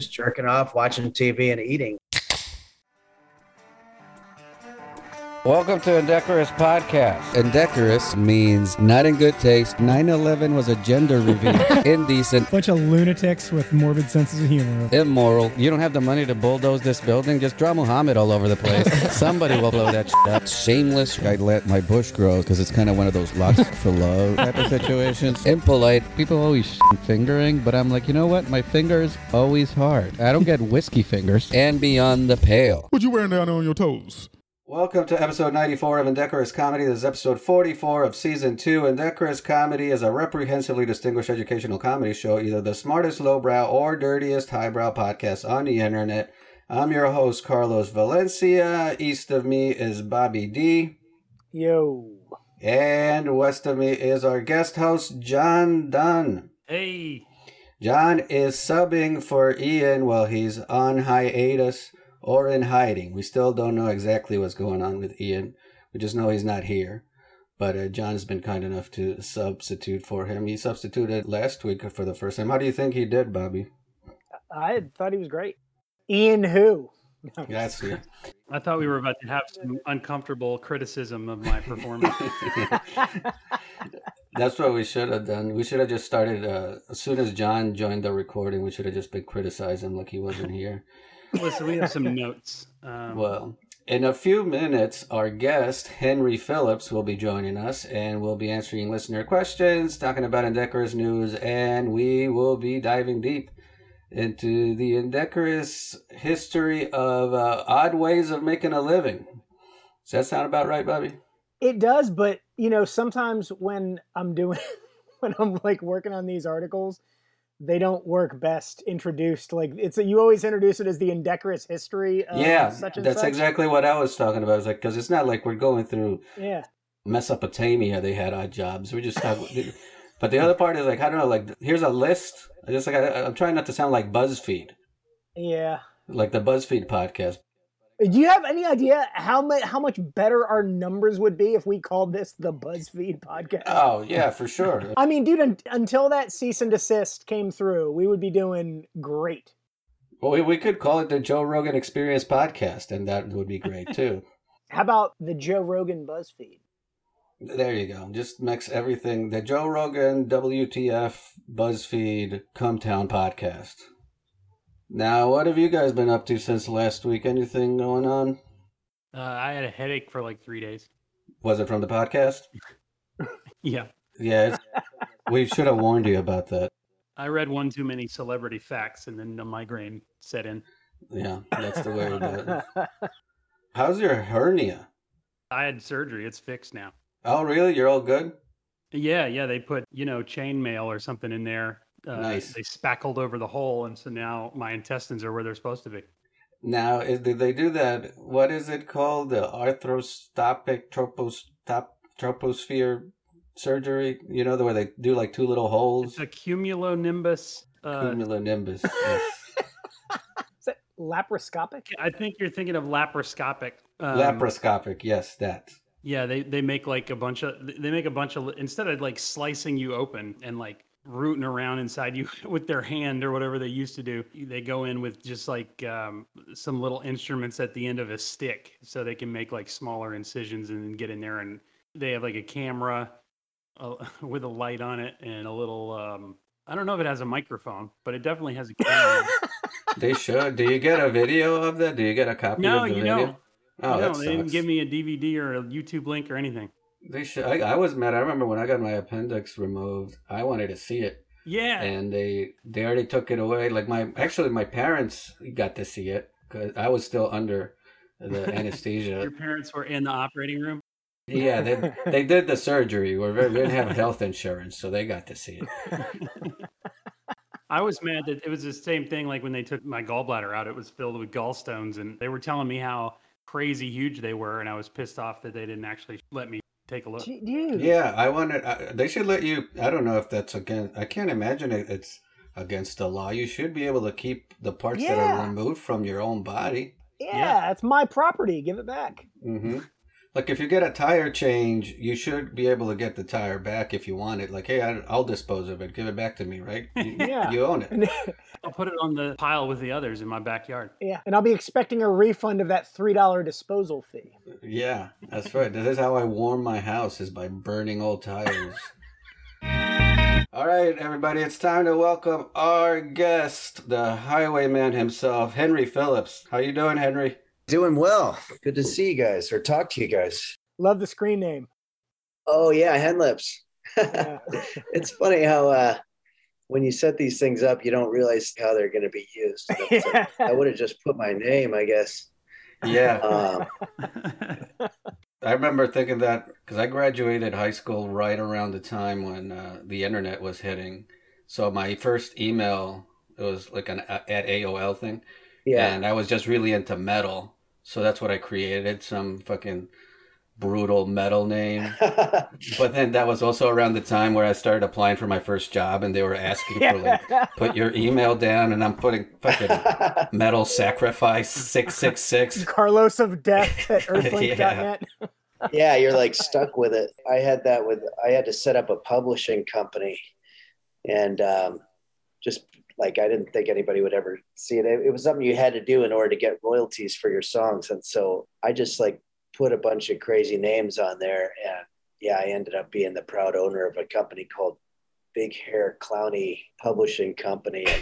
just jerking off, watching TV, and eating. Welcome to Indecorous Podcast. Indecorous means not in good taste. 9-11 was a gender reveal. Indecent. Bunch of lunatics with morbid senses of humor. Immoral. You don't have the money to bulldoze this building? Just draw Muhammad all over the place. Somebody will blow that shit up. Shameless. I let my bush grow because it's kind of one of those lots for love type of situations. Impolite. People always fingering, but I'm like, you know what? My finger's always hard. I don't get whiskey fingers. And beyond the pale. What you wearing down on your toes? Welcome to episode 94 of Indecorous Comedy. This is episode 44 of season 2. Indecorous Comedy is a reprehensibly distinguished educational comedy show, either the smartest lowbrow or dirtiest highbrow podcast on the internet. I'm your host, Carlos Valencia. East of me is Bobby D. Yo. And west of me is our guest host, John Dunn. Hey. John is subbing for Ian while he's on hiatus or in hiding. We still don't know exactly what's going on with Ian. We just know he's not here. But uh, John's been kind enough to substitute for him. He substituted last week for the first time. How do you think he did, Bobby? I thought he was great. Ian who? That's it. I thought we were about to have some uncomfortable criticism of my performance. That's what we should have done. We should have just started uh, as soon as John joined the recording. We should have just been criticizing him like he wasn't here. Listen, we have some notes. Um, Well, in a few minutes, our guest, Henry Phillips, will be joining us and we'll be answering listener questions, talking about indecorous news, and we will be diving deep into the indecorous history of uh, odd ways of making a living. Does that sound about right, Bobby? It does, but you know, sometimes when I'm doing when I'm like working on these articles, they don't work best introduced. Like it's a, you always introduce it as the indecorous history of yeah, that's such. exactly what I was talking about. It's like because it's not like we're going through Yeah. Mesopotamia. They had odd jobs. We just talking. but the other part is like I don't know. Like here's a list. I just like I, I'm trying not to sound like BuzzFeed, Yeah. like the BuzzFeed podcast. Do you have any idea how much how much better our numbers would be if we called this the BuzzFeed podcast? Oh yeah, for sure. I mean, dude, un- until that cease and desist came through, we would be doing great. well, we, we could call it the Joe Rogan Experience podcast, and that would be great too. How about the Joe Rogan BuzzFeed? there you go. Just mix everything. The Joe Rogan WTF BuzzFeed Cumtown podcast. Now, what have you guys been up to since last week? Anything going on? uh, I had a headache for like three days. Was it from the podcast? Yeah. Yeah, it's, we should have warned you about that. I read one too many celebrity facts and then the migraine set in. Yeah, that's the way to do it. How's your hernia? I had surgery. It's fixed now. Oh, really? You're all good? Yeah, yeah. They put, you know, chainmail or something in there. Uh, Nice. They spackled over the hole. And so now my intestines are where they're supposed to be. Now, is, did they do that? What is it called? The arthroscopic tropostop, troposphere surgery? You know, the way they do like two little holes? It's a cumulonimbus. Uh, Cumulonimbus. yes. Is it laparoscopic? I think you're thinking of laparoscopic. Um, Laparoscopic, yes, that. Yeah, they they make like a bunch of they make a bunch of instead of like slicing you open and like rooting around inside you with their hand or whatever they used to do. They go in with just like um, some little instruments at the end of a stick, so they can make like smaller incisions and then get in there. And they have like a camera uh, with a light on it and a little. Um, I don't know if it has a microphone, but it definitely has a camera. They should. Do you get a video of that? Do you get a copy no, of the you video? know, Oh, no, they didn't give me a DVD or a YouTube link or anything. They should. I, I was mad. I remember when I got my appendix removed. I wanted to see it, Yeah, and they they already took it away. Like my actually my parents got to see it because I was still under the anesthesia. your parents were in the operating room. Yeah, they they did the surgery. We're very, we didn't have health insurance, so they got to see it. I was mad that it was the same thing like when they took my gallbladder out, it was filled with gallstones and they were telling me how crazy huge they were and I was pissed off that they didn't actually let me take a look. Dude. Yeah, I wanted. I, they should let you. I don't know if that's against. I can't imagine it, it's against the law. You should be able to keep the parts that are removed from your own body. Yeah, it's my property. Give it back. hmm Like if you get a tire change, you should be able to get the tire back if you want it. Like, hey, I, I'll dispose of it. Give it back to me, right? You, Yeah. you own it. I'll put it on the pile with the others in my backyard. yeah, and I'll be expecting a refund of that three dollar disposal fee. Yeah, that's right. This is how I warm my house is by burning old tires. All right, everybody, it's time to welcome our guest, the highwayman himself, Henry Phillips. How you doing, Henry? Doing well. Good to see you guys or talk to you guys. Love the screen name. Oh yeah, hen lips. Yeah. it's funny how uh, when you set these things up, you don't realize how they're going to be used. It's like, I would have just put my name, I guess. Yeah, Um, I remember thinking that because I graduated high school right around the time when uh, the internet was hitting. So my first email it was like an at AOL thing, yeah. and I was just really into metal. So that's what I created some fucking brutal metal name. But then that was also around the time where I started applying for my first job, and they were asking for like put your email down, and I'm putting fucking metal sacrifice six six six. Carlos of Death at Earthlink.net. yeah, you're like stuck with it. I had that with I had to set up a publishing company, and um, just like I didn't think anybody would ever see it. it. Was something you had to do in order to get royalties for your songs, and so I just like put a bunch of crazy names on there, and yeah, I ended up being the proud owner of a company called Big Hair Clowny Publishing Company.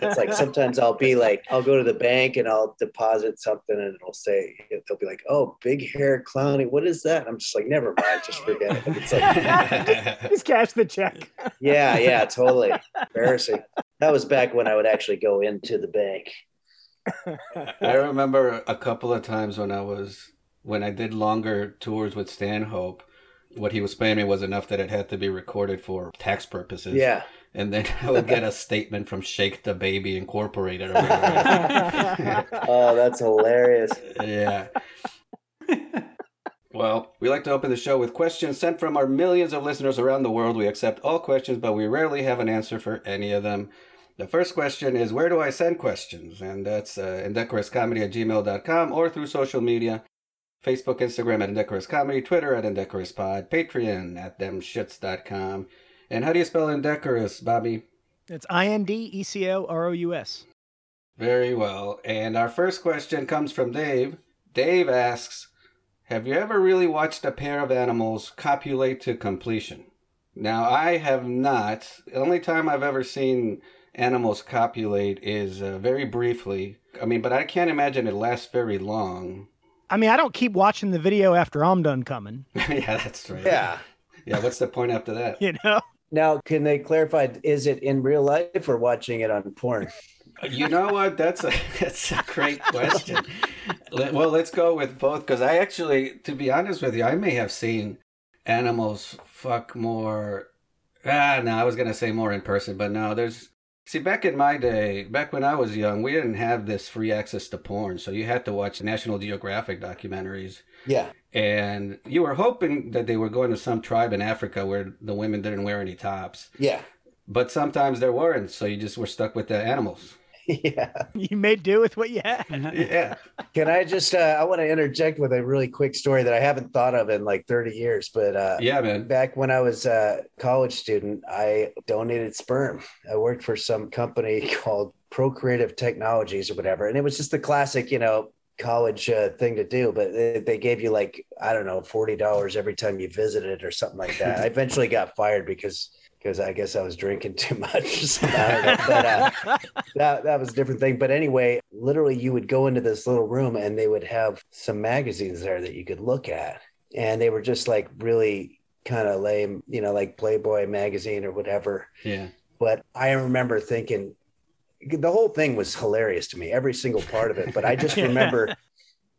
It's like sometimes I'll be like, I'll go to the bank and I'll deposit something and it'll say, they'll be like, oh, big hair clowny, what is that? I'm just like, never mind, just forget it. It's like, Just cash the check. yeah, yeah, totally embarrassing. That was back when I would actually go into the bank. I remember a couple of times when I was when I did longer tours with Stanhope, what he was paying me was enough that it had to be recorded for tax purposes. Yeah. And then I would get a statement from Shake the Baby Incorporated or. Oh, that's hilarious. yeah. Well, we like to open the show with questions sent from our millions of listeners around the world. We accept all questions, but we rarely have an answer for any of them. The first question is Where do I send questions? And that's uh, indecorouscomedy at gmail.com or through social media Facebook, Instagram at Indecorous Comedy, Twitter at Indecorous Pod, Patreon at themshits.com. And how do you spell indecorous, Bobby? It's I N D E C O R O U S. Very well. And our first question comes from Dave. Dave asks Have you ever really watched a pair of animals copulate to completion? Now, I have not. The only time I've ever seen animals copulate is uh, very briefly. I mean, but I can't imagine it lasts very long. I mean, I don't keep watching the video after I'm done coming. yeah, that's right. Yeah. Yeah, what's the point after that? You know? Now, can they clarify? Is it in real life or watching it on porn? You know what? That's a that's a great question. Let- well, let's go with both because I actually, to be honest with you, I may have seen animals fuck more. Ah, no, I was gonna say more in person, but no. There's see back in my day, back when I was young, we didn't have this free access to porn, so you had to watch National Geographic documentaries. Yeah. And you were hoping that they were going to some tribe in Africa where the women didn't wear any tops. Yeah. But sometimes there weren't, so you just were stuck with the animals. Yeah. You made do with what you had. Yeah. Can I just, uh, I want to interject with a really quick story that I haven't thought of in like 30 years, but uh, Yeah, man. back when I was a college student, I donated sperm. I worked for some company called Procreative Technologies or whatever. And it was just the classic, you know, college uh, thing to do. But they, they gave you like, I don't know, $40 every time you visited or something like that. I eventually got fired because. Because I guess I was drinking too much, So, I don't know. but uh, that that was a different thing. But anyway, literally, you would go into this little room and they would have some magazines there that you could look at, and they were just like really kind of lame, you know, like Playboy magazine or whatever. Yeah. But I remember thinking the whole thing was hilarious to me, every single part of it. But I just remember,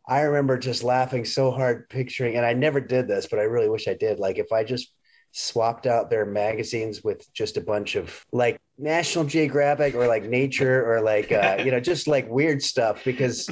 I remember just laughing so hard, picturing, and I never did this, but I really wish I did. Like if I just swapped out their magazines with just a bunch of like National Geographic or like Nature or like uh, you know just like weird stuff because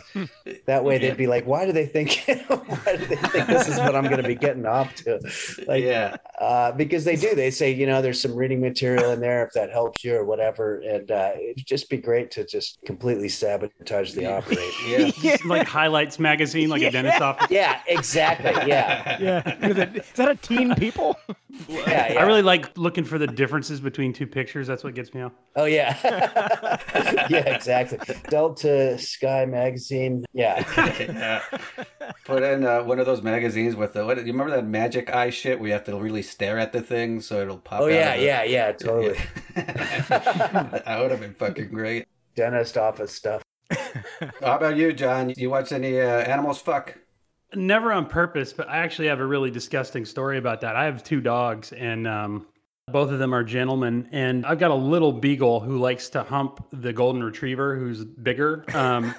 that way they'd be like, why do they think why do they think this is what I'm going to be getting off to? Like, yeah, uh, because they do. They say you know there's some reading material in there if that helps you or whatever, and uh, it'd just be great to just completely sabotage the operation. yeah. like highlights magazine, like a dentist office. Yeah, exactly. Yeah, Yeah. Is, that a teen people? Yeah, yeah. I really like looking for the differences between two pictures. That's what gets me off. Oh yeah, yeah, exactly. Delta Sky magazine. Yeah, yeah. Put in uh, one of those magazines with the what? You remember that magic eye shit? where you have to really stare at the thing so it'll pop. Oh out yeah, the- yeah, yeah, totally. that would have been fucking great. Dentist office stuff. How about you, John? You watch any uh, animals fuck? Never on purpose, but I actually have a really disgusting story about that. I have two dogs, and um, both of them are gentlemen. And I've got a little beagle who likes to hump the golden retriever, who's bigger. Um,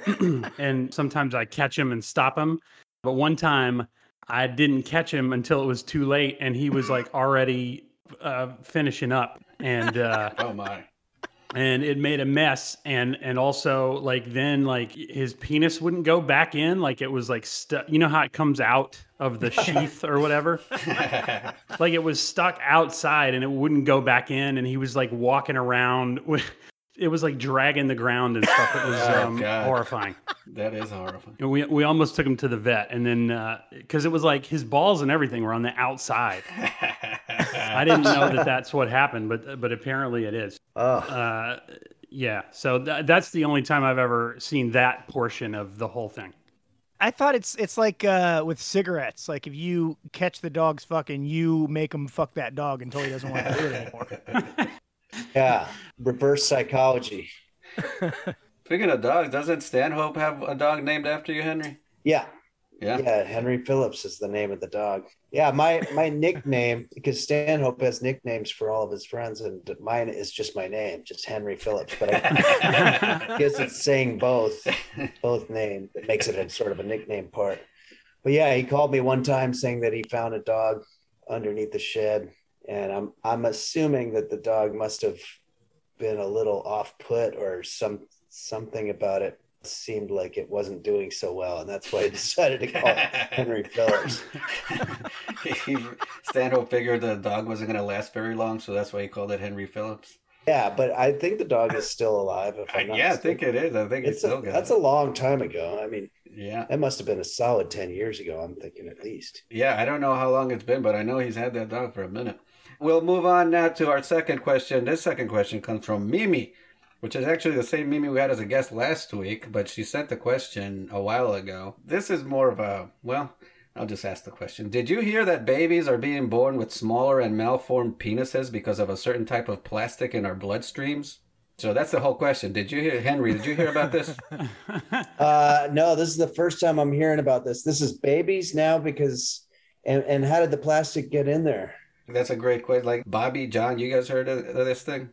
and sometimes I catch him and stop him. But one time I didn't catch him until it was too late, and he was like already uh, finishing up. And uh, Oh my! And it made a mess. And and also like then like his penis wouldn't go back in. Like it was like stuck you know how it comes out of the sheath or whatever? Like it was stuck outside and it wouldn't go back in. And he was like walking around with it was like dragging the ground and stuff. It was Oh, um, horrifying. That is horrifying. and we, we almost took him to the vet. And then because it was like his balls and everything were on the outside i didn't know that that's what happened but but apparently it is Oh, uh, yeah. So th- that's the only time I've ever seen that portion of the whole thing. I thought it's it's like uh, with cigarettes. Like if you catch the dog's fucking, you make him fuck that dog until he doesn't want to do it anymore. yeah. Reverse psychology. Speaking of dogs, doesn't Stanhope have a dog named after you, Henry? Yeah. Yeah. Yeah, Henry Phillips is the name of the dog. Yeah, my my nickname because Stanhope has nicknames for all of his friends, and mine is just my name, just Henry Phillips. But I guess it's saying both both names that makes it a sort of a nickname part. But yeah, he called me one time saying that he found a dog underneath the shed, and I'm I'm assuming that the dog must have been a little off put or some something about it seemed like it wasn't doing so well, and that's why I decided to call Henry Phillips. Stanhope figured the dog wasn't going to last very long, so that's why he called it Henry Phillips. Yeah, but I think the dog is still alive. If I'm not yeah, I think it is. I think it's, it's a, still got that's it. a long time ago. I mean, yeah. that must have been a solid ten years ago. I'm thinking at least. Yeah, I don't know how long it's been, but I know he's had that dog for a minute. We'll move on now to our second question. This second question comes from Mimi, which is actually the same Mimi we had as a guest last week, but she sent the question a while ago. This is more of a, well, I'll just ask the question. Did you hear that babies are being born with smaller and malformed penises because of a certain type of plastic in our bloodstreams? So that's the whole question. Did you hear, Henry, did you hear about this? Uh, no, this is the first time I'm hearing about this. This is babies now because, and and how did the plastic get in there? That's a great question. Like, Bobby, John, you guys heard of, of this thing?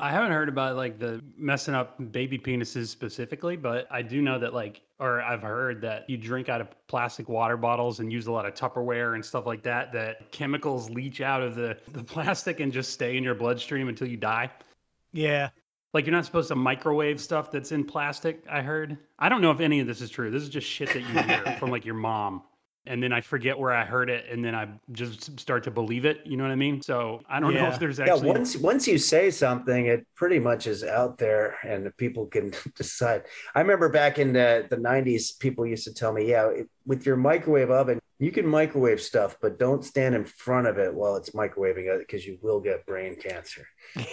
I haven't heard about like the messing up baby penises specifically, but I do know that like, or I've heard that you drink out of plastic water bottles and use a lot of Tupperware and stuff like that. That chemicals leach out of the the plastic and just stay in your bloodstream until you die. yeah. Like you're not supposed to microwave stuff that's in plastic. I heard. I don't know if any of this is true. This is just shit that you hear from like your mom, and then I forget where I heard it, and then I just start to believe it. You know what I mean? So I don't know if there's actually. Yeah, once once you say something, it pretty much is out there, and people can decide. I remember back in the the '90s, people used to tell me, "Yeah, it, with your microwave oven, you can microwave stuff, but don't stand in front of it while it's microwaving it because you will get brain cancer."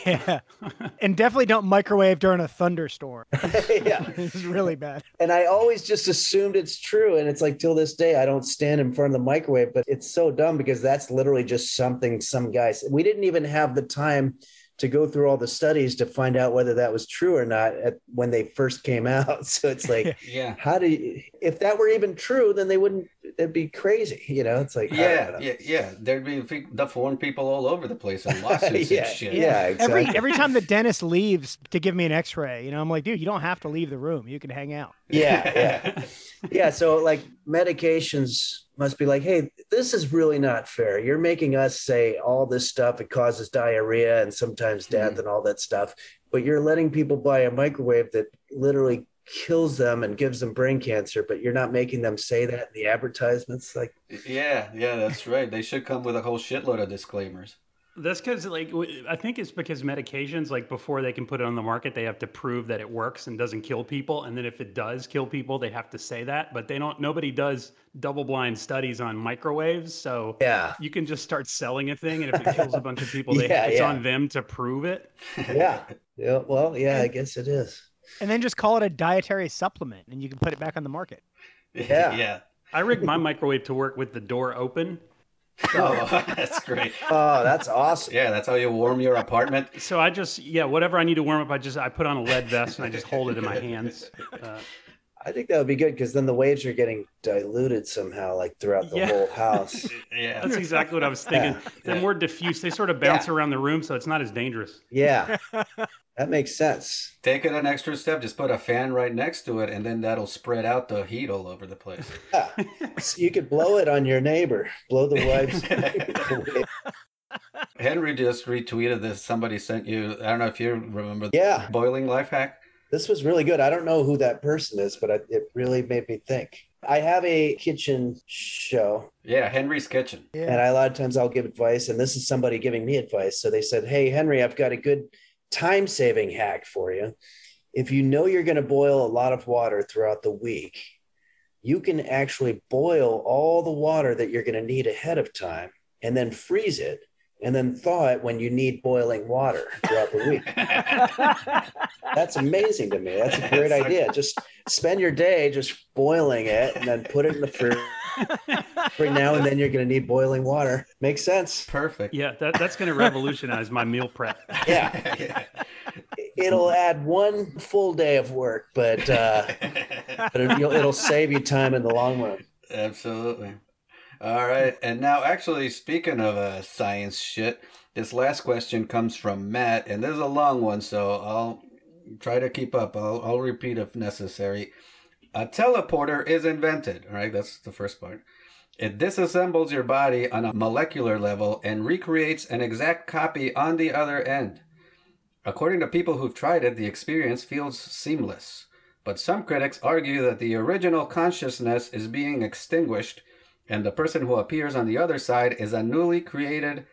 Yeah. and definitely don't microwave during a thunderstorm. yeah, it's really bad. and I always just assumed it's true, and it's like till this day, I don't stand in front of the microwave, but it's so dumb because that's literally just something some guys. We didn't even have the time to go through all the studies to find out whether that was true or not at, when they first came out. So it's like. Yeah. how do you, if that were even true then they wouldn't it'd be crazy. You know, it's like Yeah, yeah, yeah. There'd be pe- deformed people all over the place and lawsuits yeah, and shit. yeah, exactly. Every every time the dentist leaves to give me an X-ray, you know, I'm like, dude, you don't have to leave the room. You can hang out. yeah, yeah, yeah. So like medications must be like, hey, this is really not fair. You're making us say all this stuff. It causes diarrhea and sometimes mm-hmm. death and all that stuff, but you're letting people buy a microwave that literally kills them and gives them brain cancer. But you're not making them say that in the advertisements. Like, yeah, yeah, that's right. They should come with a whole shitload of disclaimers. That's because, like, I think it's because medications, like, before they can put it on the market, they have to prove that it works and doesn't kill people. And then if it does kill people, they have to say that. But they don't. Nobody does double-blind studies on microwaves, so yeah, you can just start selling a thing, and if it kills a bunch of people, they, Yeah, it's yeah. on them to prove it. yeah, yeah. Well, yeah, I guess it is. And then just call it a dietary supplement, and you can put it back on the market. Yeah. yeah. I rigged my microwave to work with the door open, Oh, that's great. Oh, that's awesome. Yeah, that's how you warm your apartment. so I just yeah, whatever I need to warm up, I just I put on a lead vest and I just hold it in my hands. Uh, I think that would be good because then the waves are getting diluted somehow, like throughout the Yeah. whole house. Yeah. That's exactly what I was thinking. Yeah. They're Yeah. more diffuse. They sort of bounce around the room, so it's not as dangerous. Yeah, that makes sense. Take it an extra step. Just put a fan right next to it, and then that'll spread out the heat all over the place. Yeah. So you could blow it on your neighbor, blow the wife's. Henry just retweeted this. Somebody sent you. I don't know if you remember. the yeah, Boiling life hack. this was really good. I don't know who that person is, but I, it really made me think. I have a kitchen show, Yeah, Henry's Kitchen. Yeah. and I, a lot of times I'll give advice, and this is somebody giving me advice. So they said, "Hey, Henry, I've got a good time-saving hack for you. If you know you're going to boil a lot of water throughout the week, you can actually boil all the water that you're going to need ahead of time, and then freeze it." And then thaw it when you need boiling water throughout the week. That's amazing to me. That's a great That's so idea. Just spend your day just boiling it and then put it in the fridge. Every now and then you're going to need boiling water. Makes sense. Perfect. Yeah, that, that's going to revolutionize my meal prep. Yeah. Yeah. It'll add one full day of work, but, uh, but it, will it'll save you time in the long run. Absolutely. All right. And now, actually, speaking of uh, science shit, this last question comes from Matt, and this is a long one, so I'll try to keep up. I'll, I'll repeat if necessary. A teleporter is invented. right? that's the first part. It disassembles your body on a molecular level and recreates an exact copy on the other end. According to people who've tried it, the experience feels seamless. But some critics argue that the original consciousness is being extinguished and the person who appears on the other side is a newly created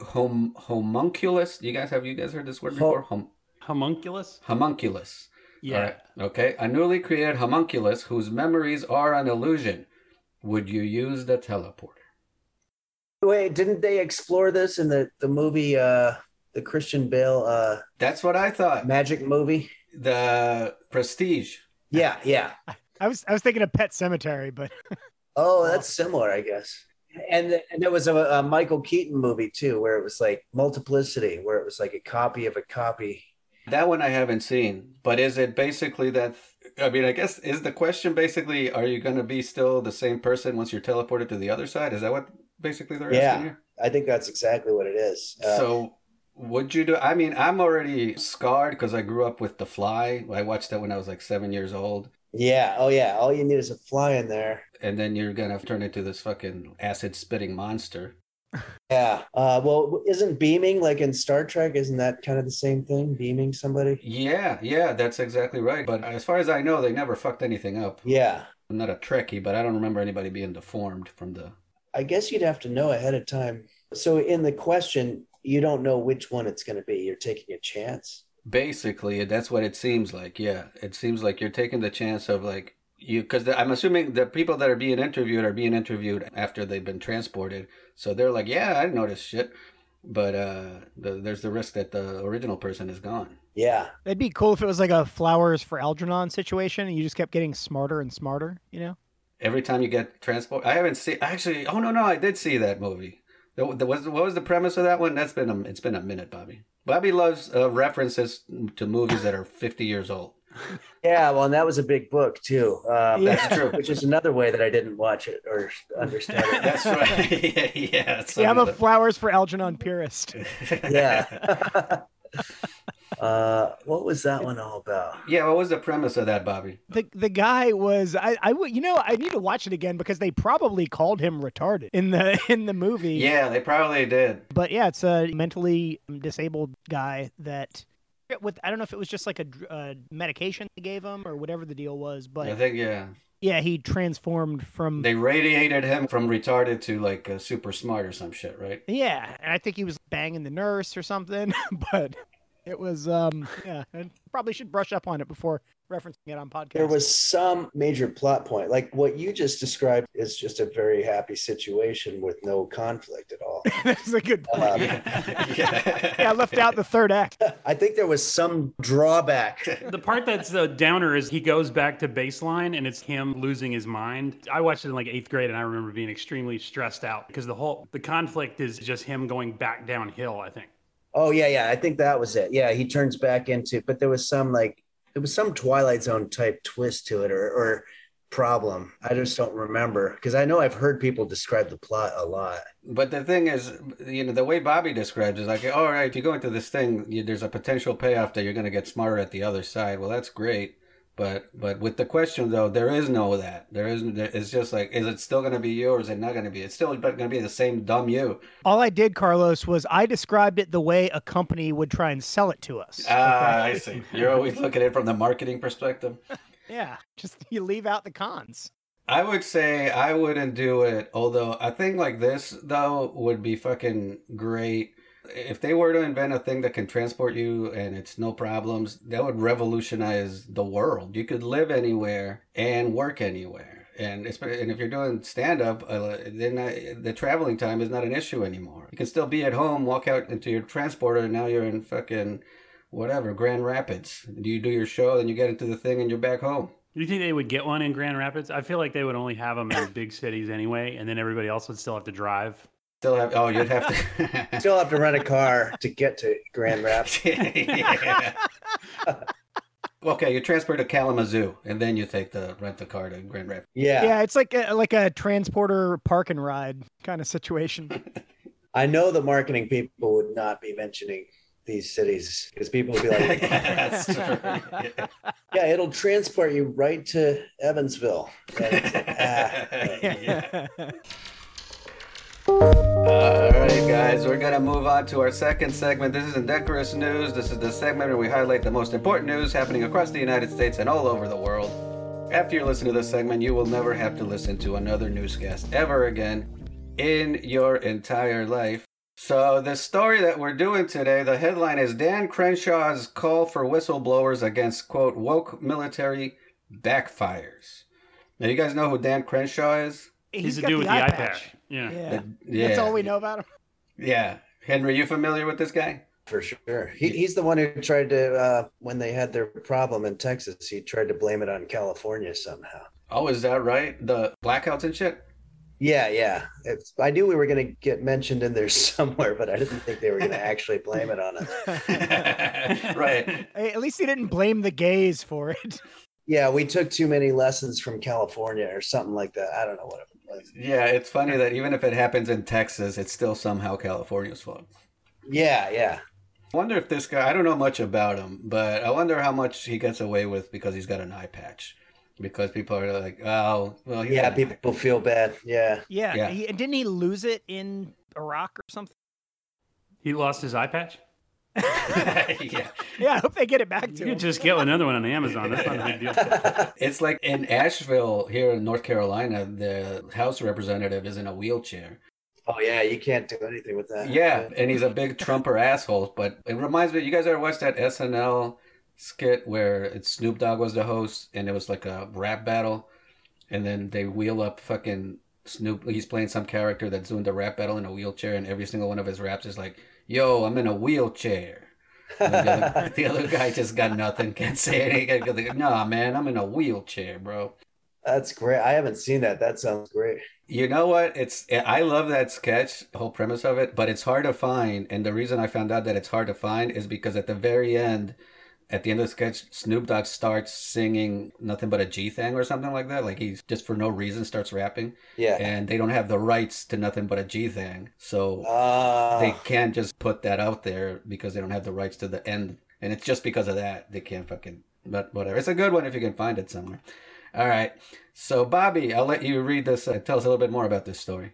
hom- homunculus. You guys have you guys heard this word before? Hom- Homunculus? homunculus. Yeah. All right. Okay. A newly created homunculus whose memories are an illusion. Would you use the teleporter? Wait, didn't they explore this in the, the movie, uh, the Christian Bale uh, That's what I thought. magic movie? The prestige. Yeah, yeah. I was I was thinking of Pet Sematary, but Oh, that's similar, I guess. And and there was a, a Michael Keaton movie too, where it was like multiplicity, where it was like a copy of a copy. That one I haven't seen, but is it basically that? I mean, I guess is the question basically: Are you going to be still the same person once you're teleported to the other side? Is that what basically they're Yeah. asking here? I think that's exactly what it is. Uh, so, would you do? I mean, I'm already scarred because I grew up with The Fly. I watched that when I was like seven years old, yeah, oh yeah. All you need is a fly in there. and then you're gonna turn into this fucking acid spitting monster. Yeah. Uh, well, isn't beaming like in Star Trek? Isn't that kind of the same thing? Beaming somebody? Yeah, yeah, that's exactly right. But as far as I know, they never fucked anything up. Yeah. I'm not a Trekkie, but I don't remember anybody being deformed from the. I guess you'd have to know ahead of time. So in the question, you don't know which one it's going to be. You're taking a chance. Basically, that's what it seems like. Yeah, it seems like you're taking the chance of like you because I'm assuming the people that are being interviewed are being interviewed after they've been transported. So they're like, "Yeah, I noticed shit," but uh, the, there's the risk that the original person is gone. Yeah. it'd be cool if it was like a flowers for Algernon situation, and you just kept getting smarter and smarter. You know? Every time you get transport, I haven't seen actually. Oh no, no, I did see that movie. The, the, was, what was the premise of that one? That's been a, it's been a minute, Bobby. Bobby loves uh, references to movies that are 50 years old. Yeah, well, and that was a big book too. Um, Yeah. That's true. Which is another way that I didn't watch it or understand it. That's right. yeah, yeah. Yeah, I'm a flowers for Algernon purist. Yeah. uh, what was that one all about? yeah. What was the premise of that, Bobby? The the guy was I I would you know I need to watch it again because they probably called him retarded in the in the movie. Yeah, they probably did. But yeah, it's a mentally disabled guy that with I don't know if it was just like a uh, medication they gave him or whatever the deal was, but I think yeah, yeah, he transformed from they radiated him from retarded to like uh, super smart or some shit, right? yeah, and I think he was banging the nurse or something, but it was um yeah, I probably should brush up on it before referencing it on podcast. There was some major plot point. Like what you just described is just a very happy situation with no conflict at all. That's a good point. Um, yeah. yeah, I left out the third act. I think there was some drawback. The part that's the downer is he goes back to baseline and it's him losing his mind. I watched it in like eighth grade and I remember being extremely stressed out because the whole the conflict is just him going back downhill. I think. Oh yeah, yeah. I think that was it. Yeah, he turns back into. But there was some like there was some Twilight Zone type twist to it, or or problem. I just don't remember because I know I've heard people describe the plot a lot. But the thing is, you know, the way Bobby describes it is like, all right, you go into this thing, you, there's a potential payoff that you're going to get smarter at the other side. Well, that's great. But but with the question though, there is no that. There isn't. It's just like, is it still going to be you or is it not going to be? It's still going to be the same dumb you. All I did, Carlos, was I described it the way a company would try and sell it to us. Ah, I see. You're always looking at it from the marketing perspective. yeah, just you leave out the cons. I would say I wouldn't do it. Although a thing like this though would be fucking great. If they were to invent a thing that can transport you and it's no problems, that would revolutionize the world. You could live anywhere and work anywhere. And and if you're doing stand up, uh, then uh, the traveling time is not an issue anymore. You can still be at home, walk out into your transporter, and now you're in fucking whatever Grand Rapids. You do your show, then you get into the thing, and you're back home. Do you think they would get one in Grand Rapids? I feel like they would only have them in big cities anyway, and then everybody else would still have to drive. Still have oh, you'd have to. Still have to rent a car to get to Grand Rapids. yeah. okay, you transfer to Kalamazoo, and then you take the rent the car to Grand Rapids. Yeah, Yeah, it's like a, like a transporter park and ride kind of situation. I know the marketing people would not be mentioning these cities because people would be like, That's true. Yeah. "Yeah, it'll transport you right to Evansville." And it's like, ah. Yeah. All right, guys, we're gonna move on to our second segment. This is Indecorous News. This is the segment where we highlight the most important news happening across the United States and all over the world. After you listen to this segment, you will never have to listen to another newscast ever again in your entire life. So, the story that we're doing today, the headline is Dan Crenshaw's call for whistleblowers against, quote, woke military backfires. Now, you guys know who Dan Crenshaw is? He's, to got do with the eye eye patch. patch. Yeah. Yeah. Yeah. That's all we know about him. Yeah. Henry, you familiar with this guy? For sure. He, he's the one who tried to, uh, when they had their problem in Texas, he tried to blame it on California somehow. Oh, is that right? The blackouts and shit? Yeah, yeah. It's, I knew we were going to get mentioned in there somewhere, but I didn't think they were going to actually blame it on us. right. At least he didn't blame the gays for it. Yeah, we took too many lessons from California or something like that. I don't know what it was. Yeah, it's funny that even if it happens in Texas, it's still somehow California's fault. Yeah, yeah. I wonder if this guy, I don't know much about him, but I wonder how much he gets away with because he's got an eye patch. Because people are like, oh, well, he's Yeah, got an eye people feel bad. Yeah. Yeah. Yeah. He, and didn't he lose it in Iraq or something? He lost his eye patch. Yeah. Yeah, I hope they get it back You to could him. just get another one on Amazon. That's not a big deal. It's like in Asheville, here in North Carolina, the House representative is in a wheelchair. Oh, yeah. You can't do anything with that. Yeah, and he's a big Trumper asshole. But it reminds me, you guys ever watched that SNL skit where it's Snoop Dogg was the host and it was like a rap battle, and then they wheel up fucking Snoop. He's playing some character that's doing the rap battle in a wheelchair, and every single one of his raps is like, "Yo, I'm in a wheelchair." The, other, the other guy just got nothing, can't say anything. Nah, man, I'm in a wheelchair, bro. That's great. I haven't seen that. That sounds great. You know what? It's I love that sketch, the whole premise of it, but it's hard to find. And the reason I found out that it's hard to find is because at the very end, at the end of the sketch, Snoop Dogg starts singing nothing but a G thing or something like that. Like he's just for no reason starts rapping. Yeah. And they don't have the rights to nothing but a G thing. So Uh, they can't just put that out there because they don't have the rights to the end. And it's just because of that they can't fucking. But whatever. It's a good one if you can find it somewhere. All right. So Bobby, I'll let you read this. Uh, tell us a little bit more about this story.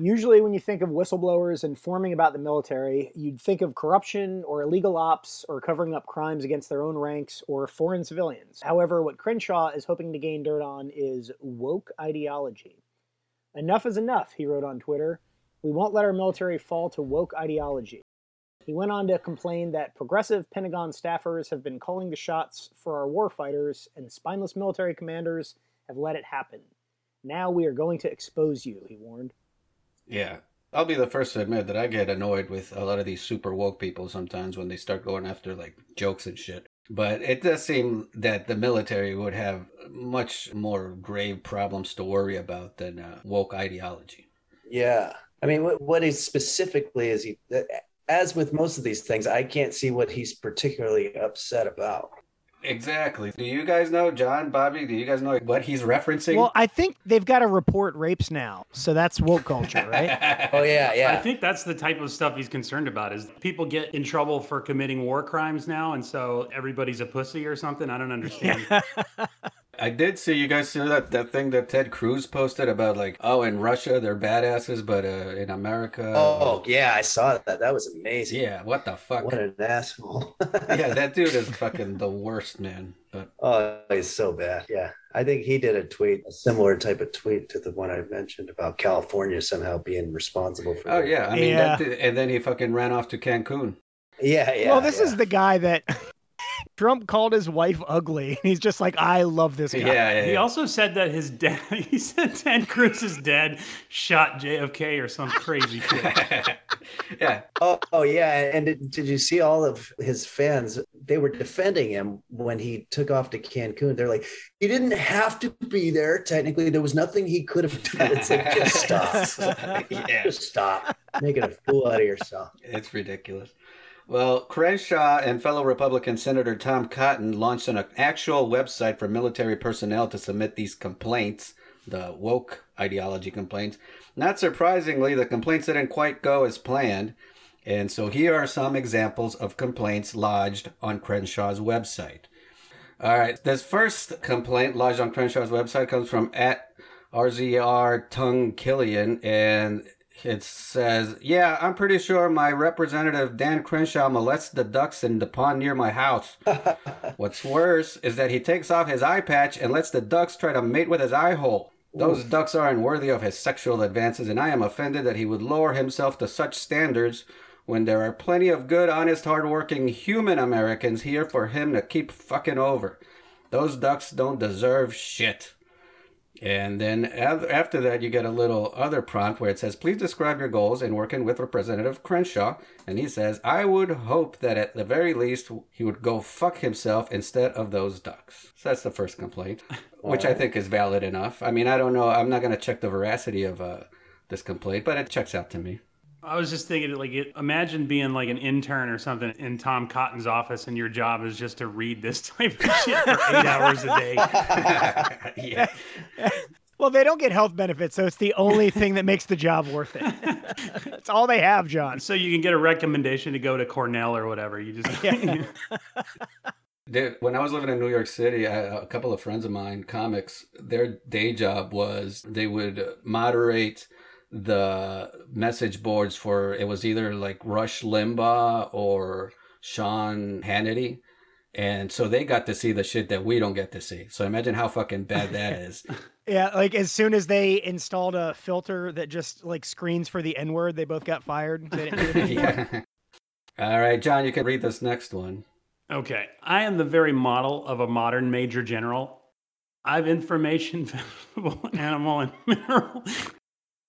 Usually, when you think of whistleblowers informing about the military, you'd think of corruption or illegal ops or covering up crimes against their own ranks or foreign civilians. However, what Crenshaw is hoping to gain dirt on is woke ideology. Enough is enough, he wrote on Twitter. We won't let our military fall to woke ideology. He went on to complain that progressive Pentagon staffers have been calling the shots for our warfighters, and spineless military commanders have let it happen. Now we are going to expose you, he warned. Yeah. I'll be the first to admit that I get annoyed with a lot of these super woke people sometimes when they start going after like jokes and shit. But it does seem that the military would have much more grave problems to worry about than uh, woke ideology. Yeah. I mean, what, what is specifically is he, as with most of these things, I can't see what he's particularly upset about. Exactly. Do you guys know, John, Bobby? Do you guys know what he's referencing? Well, I think they've got to report rapes now, so that's woke culture, right? Oh, yeah, yeah. I think that's the type of stuff he's concerned about is people get in trouble for committing war crimes now and so everybody's a pussy or something. I don't understand. I did see you guys see that that thing that Ted Cruz posted about like, oh, in Russia they're badasses, but uh, in America, Oh, yeah, I saw that. That was amazing. yeah, what the fuck? What an asshole. yeah, that dude is fucking the worst, man. But Oh, he's so bad. Yeah. I think he did a tweet, a similar type of tweet to the one I mentioned about California somehow being responsible for oh that. yeah, I mean, Yeah. that and then he fucking ran off to Cancun. Yeah, yeah. well, this yeah. is the guy that Trump called his wife ugly. and He's just like, I love this guy. Yeah, yeah, He yeah. also said that his dad, he said Ted Cruz's dad shot JFK or some crazy shit. yeah, Oh, oh yeah. And did, did you see all of his fans? They were defending him when he took off to Cancun. They're like, he didn't have to be there. Technically, there was nothing he could have done. It's like, just stop. yeah, Just stop making a fool out of yourself. it's ridiculous. Well, Crenshaw and fellow Republican Senator Tom Cotton launched an actual website for military personnel to submit these complaints, the woke ideology complaints. Not surprisingly, the complaints didn't quite go as planned. And so here are some examples of complaints lodged on Crenshaw's website. All right, this first complaint lodged on Crenshaw's website comes from at RZR Tung Killian, and it says, Yeah, I'm pretty sure my representative Dan Crenshaw molests the ducks in the pond near my house. What's worse is that he takes off his eye patch and lets the ducks try to mate with his eye hole. Those ducks aren't worthy of his sexual advances, and I am offended that he would lower himself to such standards when there are plenty of good, honest, hardworking human Americans here for him to keep fucking over. Those ducks don't deserve shit. And then after that, you get a little other prompt where it says, Please describe your goals in working with Representative Crenshaw. And he says, I would hope that at the very least he would go fuck himself instead of those ducks. So that's the first complaint, which I think is valid enough. I mean, I don't know. I'm not going to check the veracity of uh, this complaint, but it checks out to me. I was just thinking, like, it, imagine being like an intern or something in Tom Cotton's office, and your job is just to read this type of shit for eight hours a day. yeah. Well, they don't get health benefits, so it's the only thing that makes the job worth it. That's all they have, John. So you can get a recommendation to go to Cornell or whatever. You just Yeah. Dude, when I was living in New York City, I, a couple of friends of mine, comics, their day job was they would moderate the message boards for it was either like Rush Limbaugh or Sean Hannity. And so they got to see the shit that we don't get to see. So imagine how fucking bad that is. Yeah, like as soon as they installed a filter that just like screens for the N word, they both got fired. They didn't do it anymore. yeah. All right, John, you can read this next one. Okay. I am the very model of a modern major general. I've information, vegetable, animal, and mineral.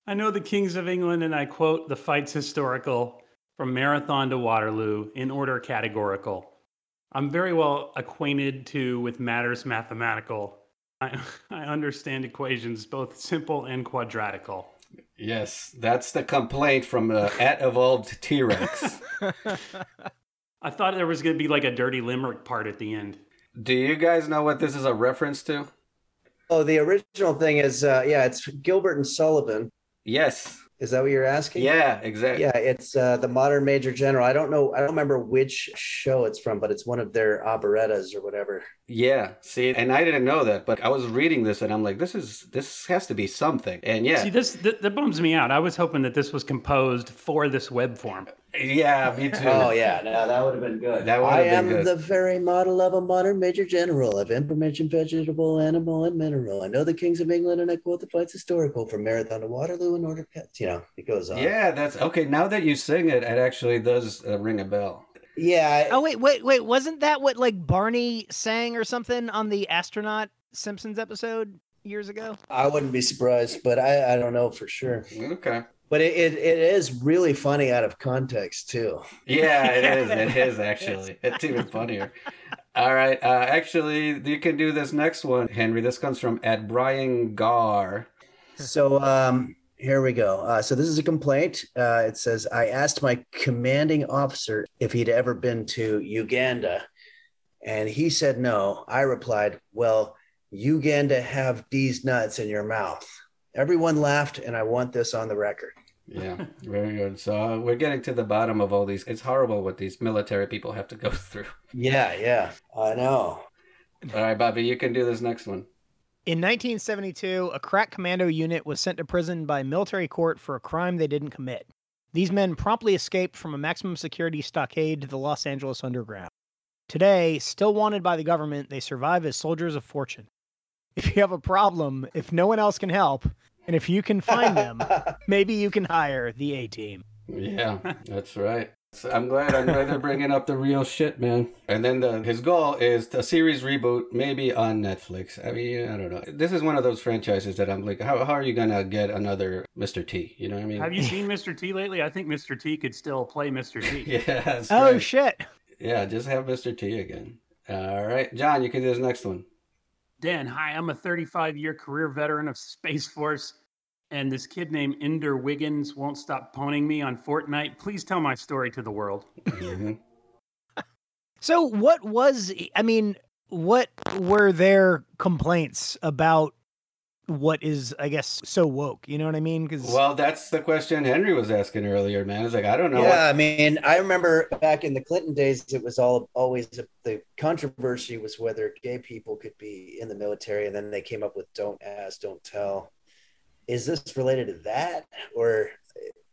I know the kings of England, and I quote the fights historical from Marathon to Waterloo in order categorical. I'm very well acquainted too with matters mathematical. I, I understand equations both simple and quadratical. Yes, that's the complaint from uh, at evolved T Rex. I thought there was going to be like a dirty limerick part at the end. Do you guys know what this is a reference to? Oh, the original thing is, uh, yeah, it's Gilbert and Sullivan. Yes. Is that what you're asking? Yeah, exactly. Yeah, it's uh, the Modern Major General. I don't know. I don't remember which show it's from, but it's one of their operettas or whatever. Yeah. See, and I didn't know that, but I was reading this and I'm like, this is this has to be something. And yeah, See, this that, that bums me out. I was hoping that this was composed for this web form. Yeah, me too. Oh yeah, no, that would have been good. That would have I been am good. the very model of a modern major general of information, vegetable, animal, and mineral. I know the kings of England, and I quote the fights historical from Marathon to Waterloo in order. You know, it goes on. Yeah, that's okay. Now that you sing it, it actually does uh, ring a bell. yeah. I- Oh wait, wait, wait! Wasn't that what like Barney sang or something on the astronaut Simpsons episode years ago? I wouldn't be surprised, but I, I don't know for sure. Okay. But it, it, it is really funny out of context too. Yeah, it is. It is actually. It's even funnier. All right. Uh, actually, you can do this next one, Henry. This comes from at Brian Gar. So um, here we go. Uh, so this is a complaint. Uh, it says I asked my commanding officer if he'd ever been to Uganda, and he said no. I replied, "Well, Uganda have these nuts in your mouth." Everyone laughed, and I want this on the record. Yeah, very good. So uh, we're getting to the bottom of all these. It's horrible what these military people have to go through. Yeah, yeah, I know. All right, Bobby, you can do this next one. In 1972, a crack commando unit was sent to prison by military court for a crime they didn't commit. These men promptly escaped from a maximum security stockade to the Los Angeles underground. Today, still wanted by the government, they survive as soldiers of fortune. If you have a problem, if no one else can help, and if you can find them, maybe you can hire the A team. Yeah, that's right. So I'm glad. I'm glad they're bringing up the real shit, man. And then the, his goal is a series reboot, maybe on Netflix. I mean, I don't know. This is one of those franchises that I'm like, how, how are you gonna get another Mr. T? You know what I mean? Have you seen Mr. T lately? I think Mr. T could still play Mr. T. yeah, Oh right. shit! Yeah, just have Mr. T again. All right, John, you can do this next one. Dan, hi, I'm a 35 year career veteran of Space Force, and this kid named Ender Wiggins won't stop poning me on Fortnite. Please tell my story to the world. Mhm. So, what was, I mean, what were their complaints about what is, I guess, so woke? You know what I mean? Because Well, that's the question Henry was asking earlier, man. It's like I don't know. Yeah, I mean, I remember back in the Clinton days, it was all always the controversy was whether gay people could be in the military, and then they came up with "Don't ask, don't tell." Is this related to that, or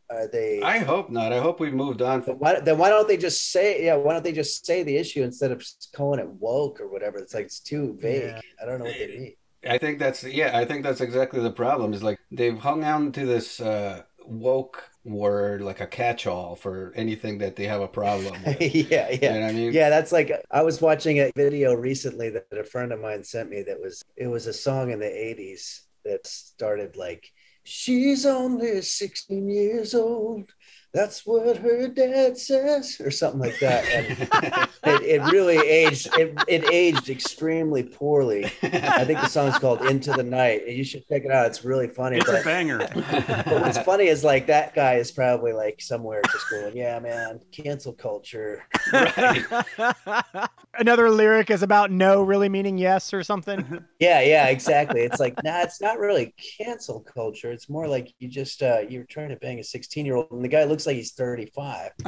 are they? I hope not. I hope we've moved on. Then why, then why don't they just say? Yeah, why don't they just say the issue instead of calling it woke or whatever? It's like it's too vague. Yeah. I don't know what they mean. I think that's yeah. I think that's exactly the problem. Is like they've hung on to this uh, woke word like a catch-all for anything that they have a problem with. yeah, You yeah. know what I mean? Yeah, that's like I was watching a video recently that a friend of mine sent me that was it was a song in the 80s that started like she's only 16 years old. That's what her dad says or something like that. And it, it really aged it, it aged extremely poorly. I think the song's called Into the Night. You should check it out. It's really funny. It's a banger. but what's funny is like that guy is probably like somewhere just going, yeah, man, cancel culture. right. another lyric is about no really meaning yes or something. Yeah, yeah, exactly. It's like, nah, it's not really cancel culture. It's more like you just uh you're trying to bang a 16 year old and the guy looks like he's 35.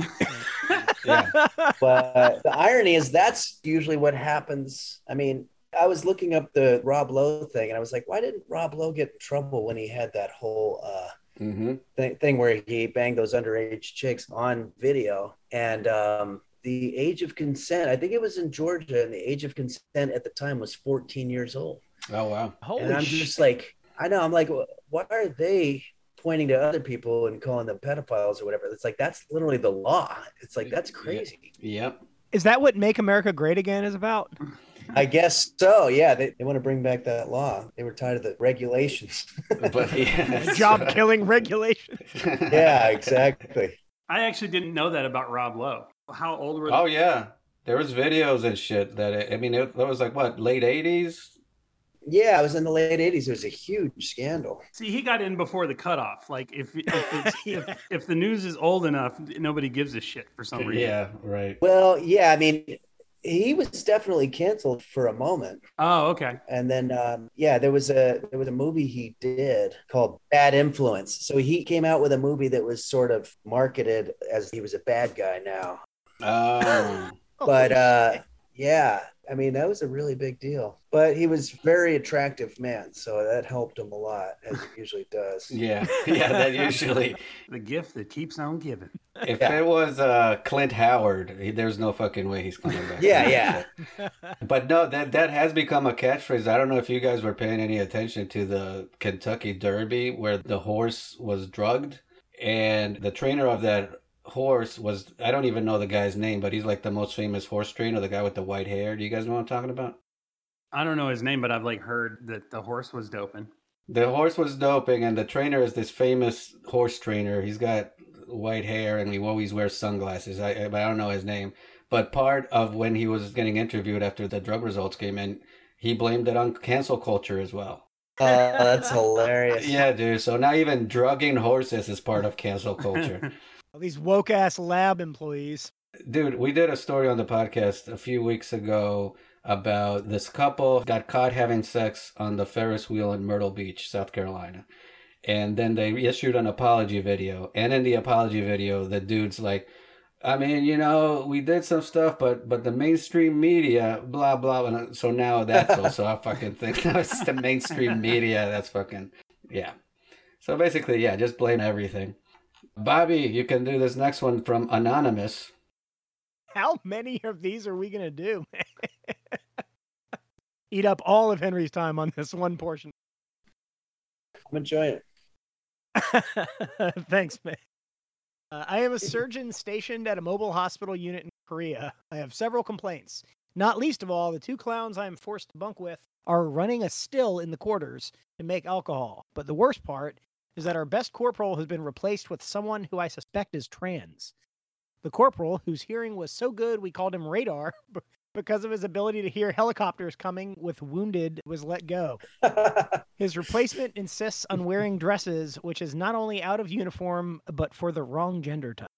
Yeah. But the irony is that's usually what happens. I mean, I was looking up the Rob Lowe thing and I was like, why didn't Rob Lowe get in trouble when he had that whole uh hmm thing, thing where he banged those underage chicks on video and um the age of consent i think it was in georgia and the age of consent at the time was 14 years old Oh wow. Holy and i'm shit. just like i know i'm like wh- why are they pointing to other people and calling them pedophiles or whatever it's like that's literally the law it's like that's crazy Yep. Is that what Make America Great Again is about? i guess so yeah they, they want to bring back that law they were tired of the regulations But yeah. Job killing regulations. yeah exactly I actually didn't know that about Rob Lowe. How old were Oh yeah. There was videos and shit that it, I mean it, that was like what late eighties. Yeah, it was in the late '80s. It was a huge scandal. See, he got in before the cutoff. Like, if if, it's, if if the news is old enough, nobody gives a shit for some reason. Yeah, right. Well, yeah, I mean, he was definitely canceled for a moment, Oh, okay. and then um, yeah, there was a there was a movie he did called Bad Influence. So he came out with a movie that was sort of marketed as he was a bad guy now. Oh, But uh, yeah, I mean that was a really big deal. But he was very attractive man, so that helped him a lot, as it usually does. yeah, yeah. That usually, The gift that keeps on giving. if Yeah. it was uh, Clint Howard, he, there's no fucking way he's coming back. Yeah, yeah. But no, that that has become a catchphrase. I don't know if you guys were paying any attention to the Kentucky Derby where the horse was drugged and the trainer of that horse was I don't even know the guy's name, but he's like the most famous horse trainer, the guy with the white hair. Do you guys know what I'm talking about? I don't know his name, but I've like heard that the horse was doping. The horse was doping and the trainer is this famous horse trainer. He's got white hair and he always wears sunglasses. I I, I don't know his name. But part of when he was getting interviewed after the drug results came in, he blamed it on cancel culture as well. Oh, that's hilarious. Yeah, dude. So now even drugging horses is part of cancel culture. All these woke ass lab employees. dude, we did a story on the podcast a few weeks ago about this couple got caught having sex on the Ferris wheel in Myrtle Beach, South Carolina. And then they issued an apology video. And in the apology video, the dude's like, I mean, you know, we did some stuff, but but the mainstream media, blah blah. And so now that's also a fucking thing. Now it's the mainstream media. That's fucking yeah. So basically, yeah, just blame everything. Bobby, you can do this next one from anonymous. How many of these are we gonna do? Eat up all of Henry's time on this one portion. I'm enjoying it. Thanks, man. Uh, I am a surgeon stationed at a mobile hospital unit in Korea. I have several complaints. Not least of all, the two clowns I am forced to bunk with are running a still in the quarters to make alcohol. But the worst part is that our best corporal has been replaced with someone who I suspect is trans. The corporal, whose hearing was so good we called him Radar because of his ability to hear helicopters coming with wounded, was let go. His replacement insists on wearing dresses, which is not only out of uniform, but for the wrong gender type.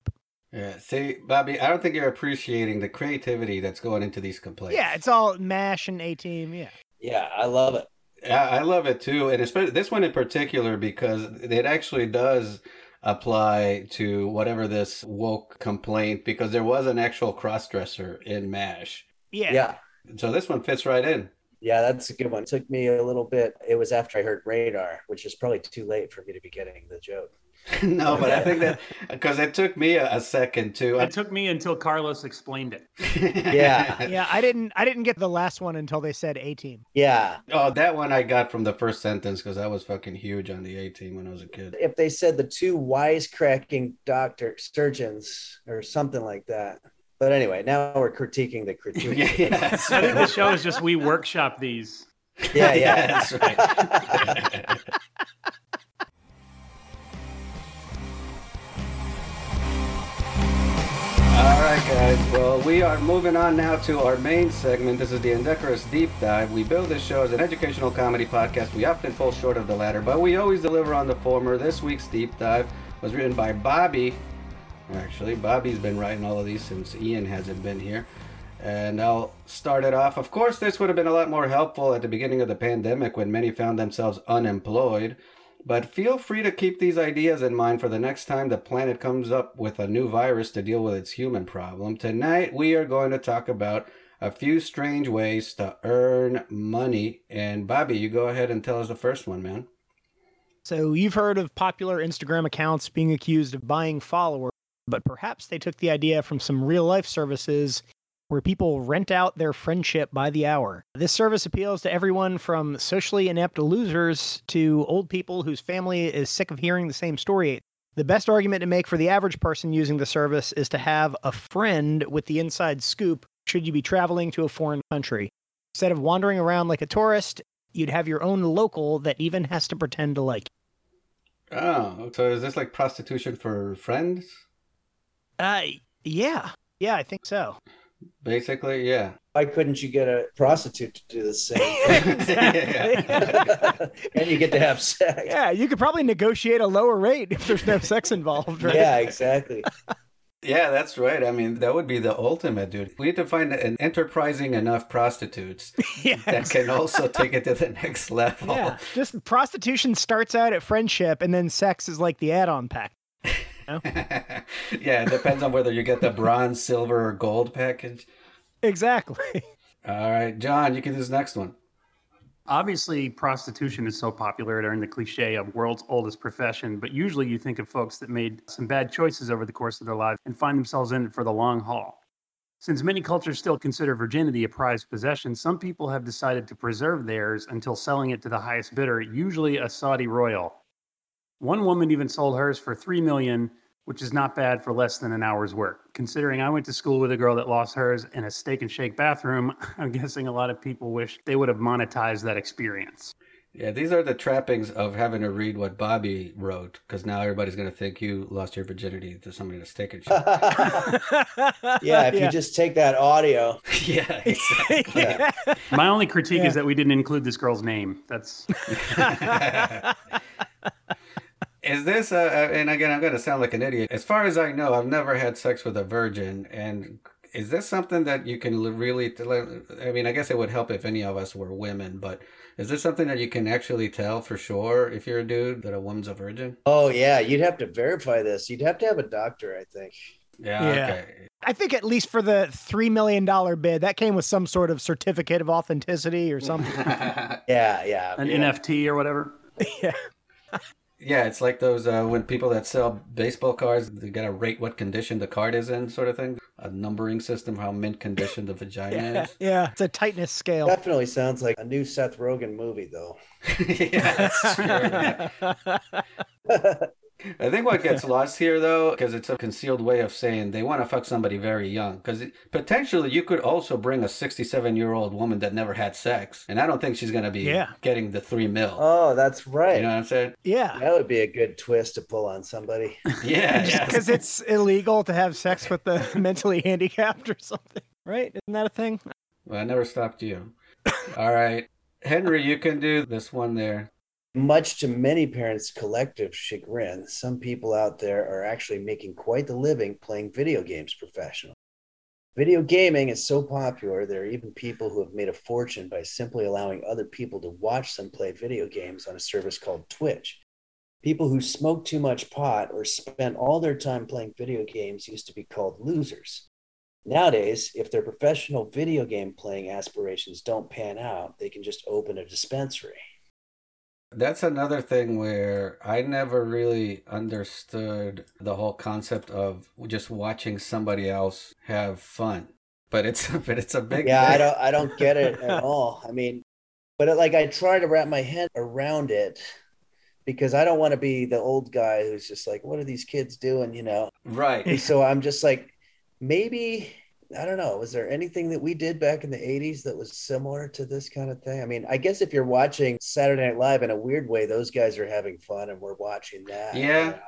Yeah, see, Bobby, I don't think you're appreciating the creativity that's going into these complaints. Yeah, it's all MASH and A Team. Yeah. yeah, I love it. I, I love it too, and especially this one in particular because it actually does apply to whatever this woke complaint because there was an actual crossdresser in Mash, Yeah. Yeah. so this one fits right in. Yeah, that's a good one. It took me a little bit. It was after I heard radar, which is probably too late for me to be getting the joke. no, but I think that because it took me a, a second too. It took me until Carlos explained it. Yeah. Yeah, I didn't I didn't get the last one until they said A Team. Yeah. Oh, that one I got from the first sentence because I was fucking huge on the A team when I was a kid. If they said the two wisecracking doctor surgeons or something like that. But anyway, now we're critiquing the critique. yeah, yeah, I think the show is just we workshop these. yeah, Yeah, yeah. that's right. All right, guys. Well, we are moving on now to our main segment. This is the Indecorous Deep Dive. We build this show as an educational comedy podcast. We often fall short of the latter, but we always deliver on the former. This week's Deep Dive was written by Bobby. Actually, Bobby's been writing all of these since Ian hasn't been here. And I'll start it off. Of course, this would have been a lot more helpful at the beginning of the pandemic when many found themselves unemployed. But feel free to keep these ideas in mind for the next time the planet comes up with a new virus to deal with its human problem. Tonight, we are going to talk about a few strange ways to earn money. And Bobby, you go ahead and tell us the first one, man. So you've heard of popular Instagram accounts being accused of buying followers, but perhaps they took the idea from some real life services where people rent out their friendship by the hour. This service appeals to everyone from socially inept losers to old people whose family is sick of hearing the same story. The best argument to make for the average person using the service is to have a friend with the inside scoop should you be traveling to a foreign country. Instead of wandering around like a tourist, you'd have your own local that even has to pretend to like you. Oh, so is this like prostitution for friends? Uh, yeah, yeah, I think so. Basically, yeah. Why couldn't you get a prostitute to do the same? and you get to have sex. Yeah, you could probably negotiate a lower rate if there's no sex involved, right? Yeah, exactly. Yeah, that's right. I mean, that would be the ultimate, dude. We need to find an enterprising enough prostitutes Yeah, that can also take it to the next level. Yeah, just prostitution starts out at friendship, and then sex is like the add-on pack. yeah, it depends on whether you get the bronze, silver, or gold package. Exactly. All right, John, you can do this next one. Obviously, prostitution is so popular it earned the cliche of world's oldest profession, but usually you think of folks that made some bad choices over the course of their lives and find themselves in it for the long haul. Since many cultures still consider virginity a prized possession, some people have decided to preserve theirs until selling it to the highest bidder, usually a Saudi royal. One woman even sold hers for 3 million, which is not bad for less than an hour's work. Considering I went to school with a girl that lost hers in a steak and shake bathroom, I'm guessing a lot of people wish they would have monetized that experience. Yeah, these are the trappings of having to read what Bobby wrote, because now everybody's going to think you lost your virginity to somebody to stick and shit. yeah, if you just take that audio. yeah, exactly. yeah. My only critique Yeah. is that we didn't include this girl's name. That's Is this, uh, and again, I'm going to sound like an idiot. As far as I know, I've never had sex with a virgin. And is this something that you can really, I mean, I guess it would help if any of us were women, but is this something that you can actually tell for sure if you're a dude that a woman's a virgin? Oh yeah, you'd have to verify this. You'd have to have a doctor, I think. Yeah, Yeah. okay. I think at least for the three million dollar bid, that came with some sort of certificate of authenticity or something. Yeah, yeah. an yeah. NFT or whatever. yeah. Yeah, it's like those uh, when people that sell baseball cards, they got to rate what condition the card is in, sort of thing. A numbering system, how mint condition the vagina Yeah, is. yeah, it's a tightness scale. Definitely sounds like a new Seth Rogen movie, though. yeah, that's true. I think what gets lost here, though, because it's a concealed way of saying they want to fuck somebody very young. Because potentially you could also bring a 67 year old woman that never had sex, and I don't think she's going to be Yeah. getting the three mil. Oh, that's right. You know what I'm saying? yeah, That would be a good twist to pull on somebody. Yeah. just yeah. because it's illegal to have sex with the mentally handicapped or something, right? Isn't that a thing? Well, I never stopped you. All right. Henry, you can do this one there. Much to many parents' collective chagrin, some people out there are actually making quite the living playing video games professionally. Video gaming is so popular, there are even people who have made a fortune by simply allowing other people to watch them play video games on a service called Twitch. People who smoke too much pot or spend all their time playing video games used to be called losers. Nowadays, if their professional video game playing aspirations don't pan out, they can just open a dispensary. That's another thing where I never really understood the whole concept of just watching somebody else have fun. But it's but it's a big yeah i don't i don't get it at all i mean but it, like i try to wrap my head around it because i don't want to be the old guy who's just like what are these kids doing you know right. so i'm just like maybe i don't know was there anything that we did back in the 80s that was similar to this kind of thing i mean i guess if you're watching saturday night live in a weird way those guys are having fun and we're watching that you Yeah. know?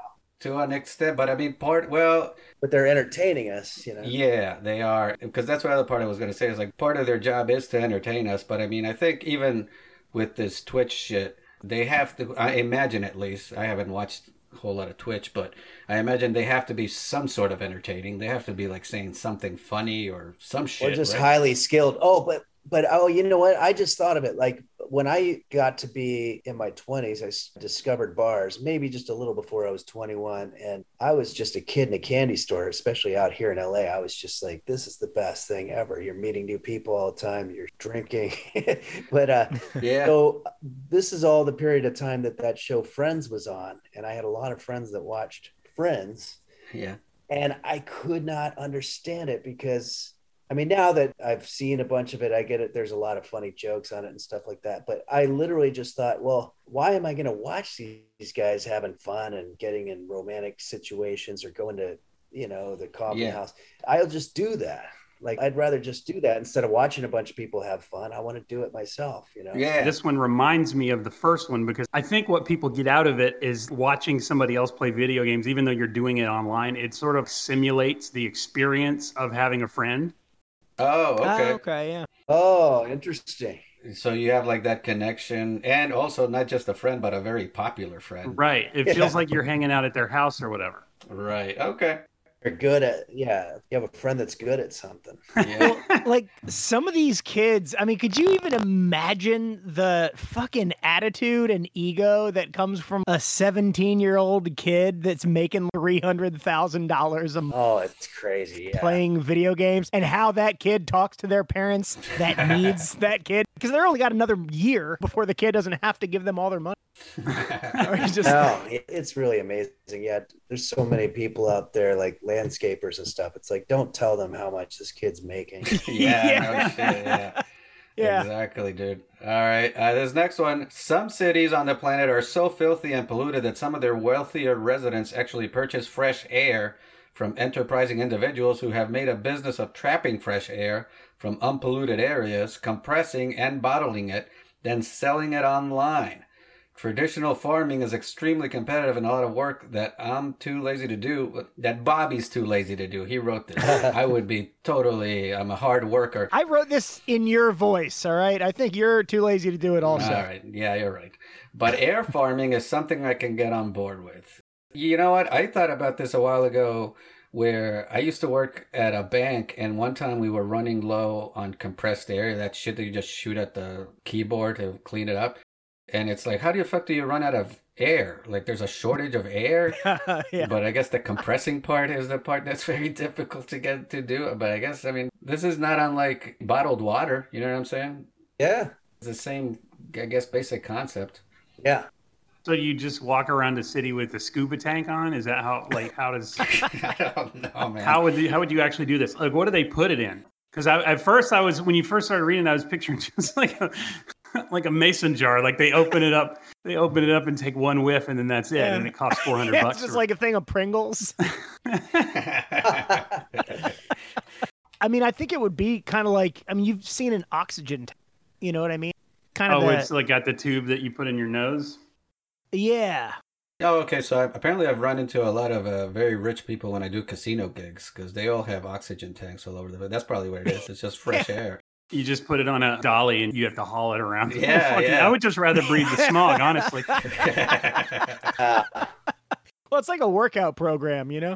To an extent, but I mean, part well, but they're entertaining us you know yeah, they are because that's what other part I was going to say is like part of their job is to entertain us. But I mean, I think even with this Twitch shit, they have to. I imagine at least I haven't watched whole lot of Twitch, but I imagine they have to be some sort of entertaining. They have to be like saying something funny or some shit. or just right? highly skilled. Oh, but but oh, you know what? I just thought of it. Like when I got to be in my twenties, I discovered bars. Maybe just a little before I was twenty one, and I was just a kid in a candy store, especially out here in LA. I was just like, this is the best thing ever. You're meeting new people all the time. You're drinking, but uh, Yeah. so this is all the period of time that that show Friends was on, and I had a lot of friends that watched Friends Yeah. and I could not understand it because I mean now that I've seen a bunch of it, I get it. There's a lot of funny jokes on it and stuff like that. But I literally just thought, well, why am I going to watch these guys having fun and getting in romantic situations or going to you know the coffee Yeah. house? I'll just do that. Like I'd rather just do that instead of watching a bunch of people have fun. I want to do it myself. You know. Yeah. This one reminds me of the first one because I think what people get out of it is watching somebody else play video games, even though you're doing it online. It sort of simulates the experience of having a friend. Oh, Ah, okay. okay, yeah. Oh, interesting. So you have like that connection, and also not just a friend, but a very popular friend. Right. It Yeah. feels like you're hanging out at their house or whatever. Right. Okay. You're good at yeah. You have a friend that's good at something. Yeah. like some of these kids i mean could you even imagine the fucking attitude and ego that comes from a 17 year old kid that's making $300000 a month Oh, it's crazy. Yeah. playing video games and how that kid talks to their parents that needs that kid because they're only got another year before the kid doesn't have to give them all their money or just No, it's really amazing. Yeah, there's so many people out there like landscapers and stuff. It's like don't tell them how much this kid's making. yeah. No shit. Yeah. yeah Exactly, dude. All right. Uh, this next one. Some cities on the planet are so filthy and polluted that some of their wealthier residents actually purchase fresh air from enterprising individuals who have made a business of trapping fresh air from unpolluted areas, compressing and bottling it, then selling it online. Traditional farming is extremely competitive and a lot of work that I'm too lazy to do, that Bobby's too lazy to do. He wrote this. I would be totally, I'm a hard worker. i wrote this in your voice all right i think you're too lazy to do it also All right. Yeah, you're right. But air farming is something I can get on board with. You know what? I thought about this a while ago where I used to work at a bank and one time we were running low on compressed air, that shit that you just shoot at the keyboard to clean it up. And it's like, how the fuck do you run out of air? Like there's a shortage of air. yeah. But I guess the compressing part is the part that's very difficult to get to do. But I guess, I mean, this is not unlike bottled water. You know what I'm saying? yeah, It's the same, I guess, basic concept. yeah. So you just walk around the city with a scuba tank on? Is that how like how does I don't know, man. how would you, how would you actually do this? Like what do they put it in? Because at first I was when you first started reading, I was picturing just like a like a mason jar. Like they open it up, they open it up and take one whiff, and then that's it, Yeah. and it costs four hundred Yeah, bucks. it's just or- like a thing of Pringles. I mean, I think it would be kind of like I mean, you've seen an oxygen tank. You know what I mean? Kind of oh, that- it's like got the tube that you put in your nose. yeah. oh, okay. So I, apparently, I've run into a lot of uh, very rich people when I do casino gigs because they all have oxygen tanks all over the. Place. That's probably what it is. It's just fresh air. You just put it on a dolly and you have to haul it around. the whole Yeah, fucking- yeah. I would just rather breathe the smog, honestly. Uh, Well, it's like a workout program, you know?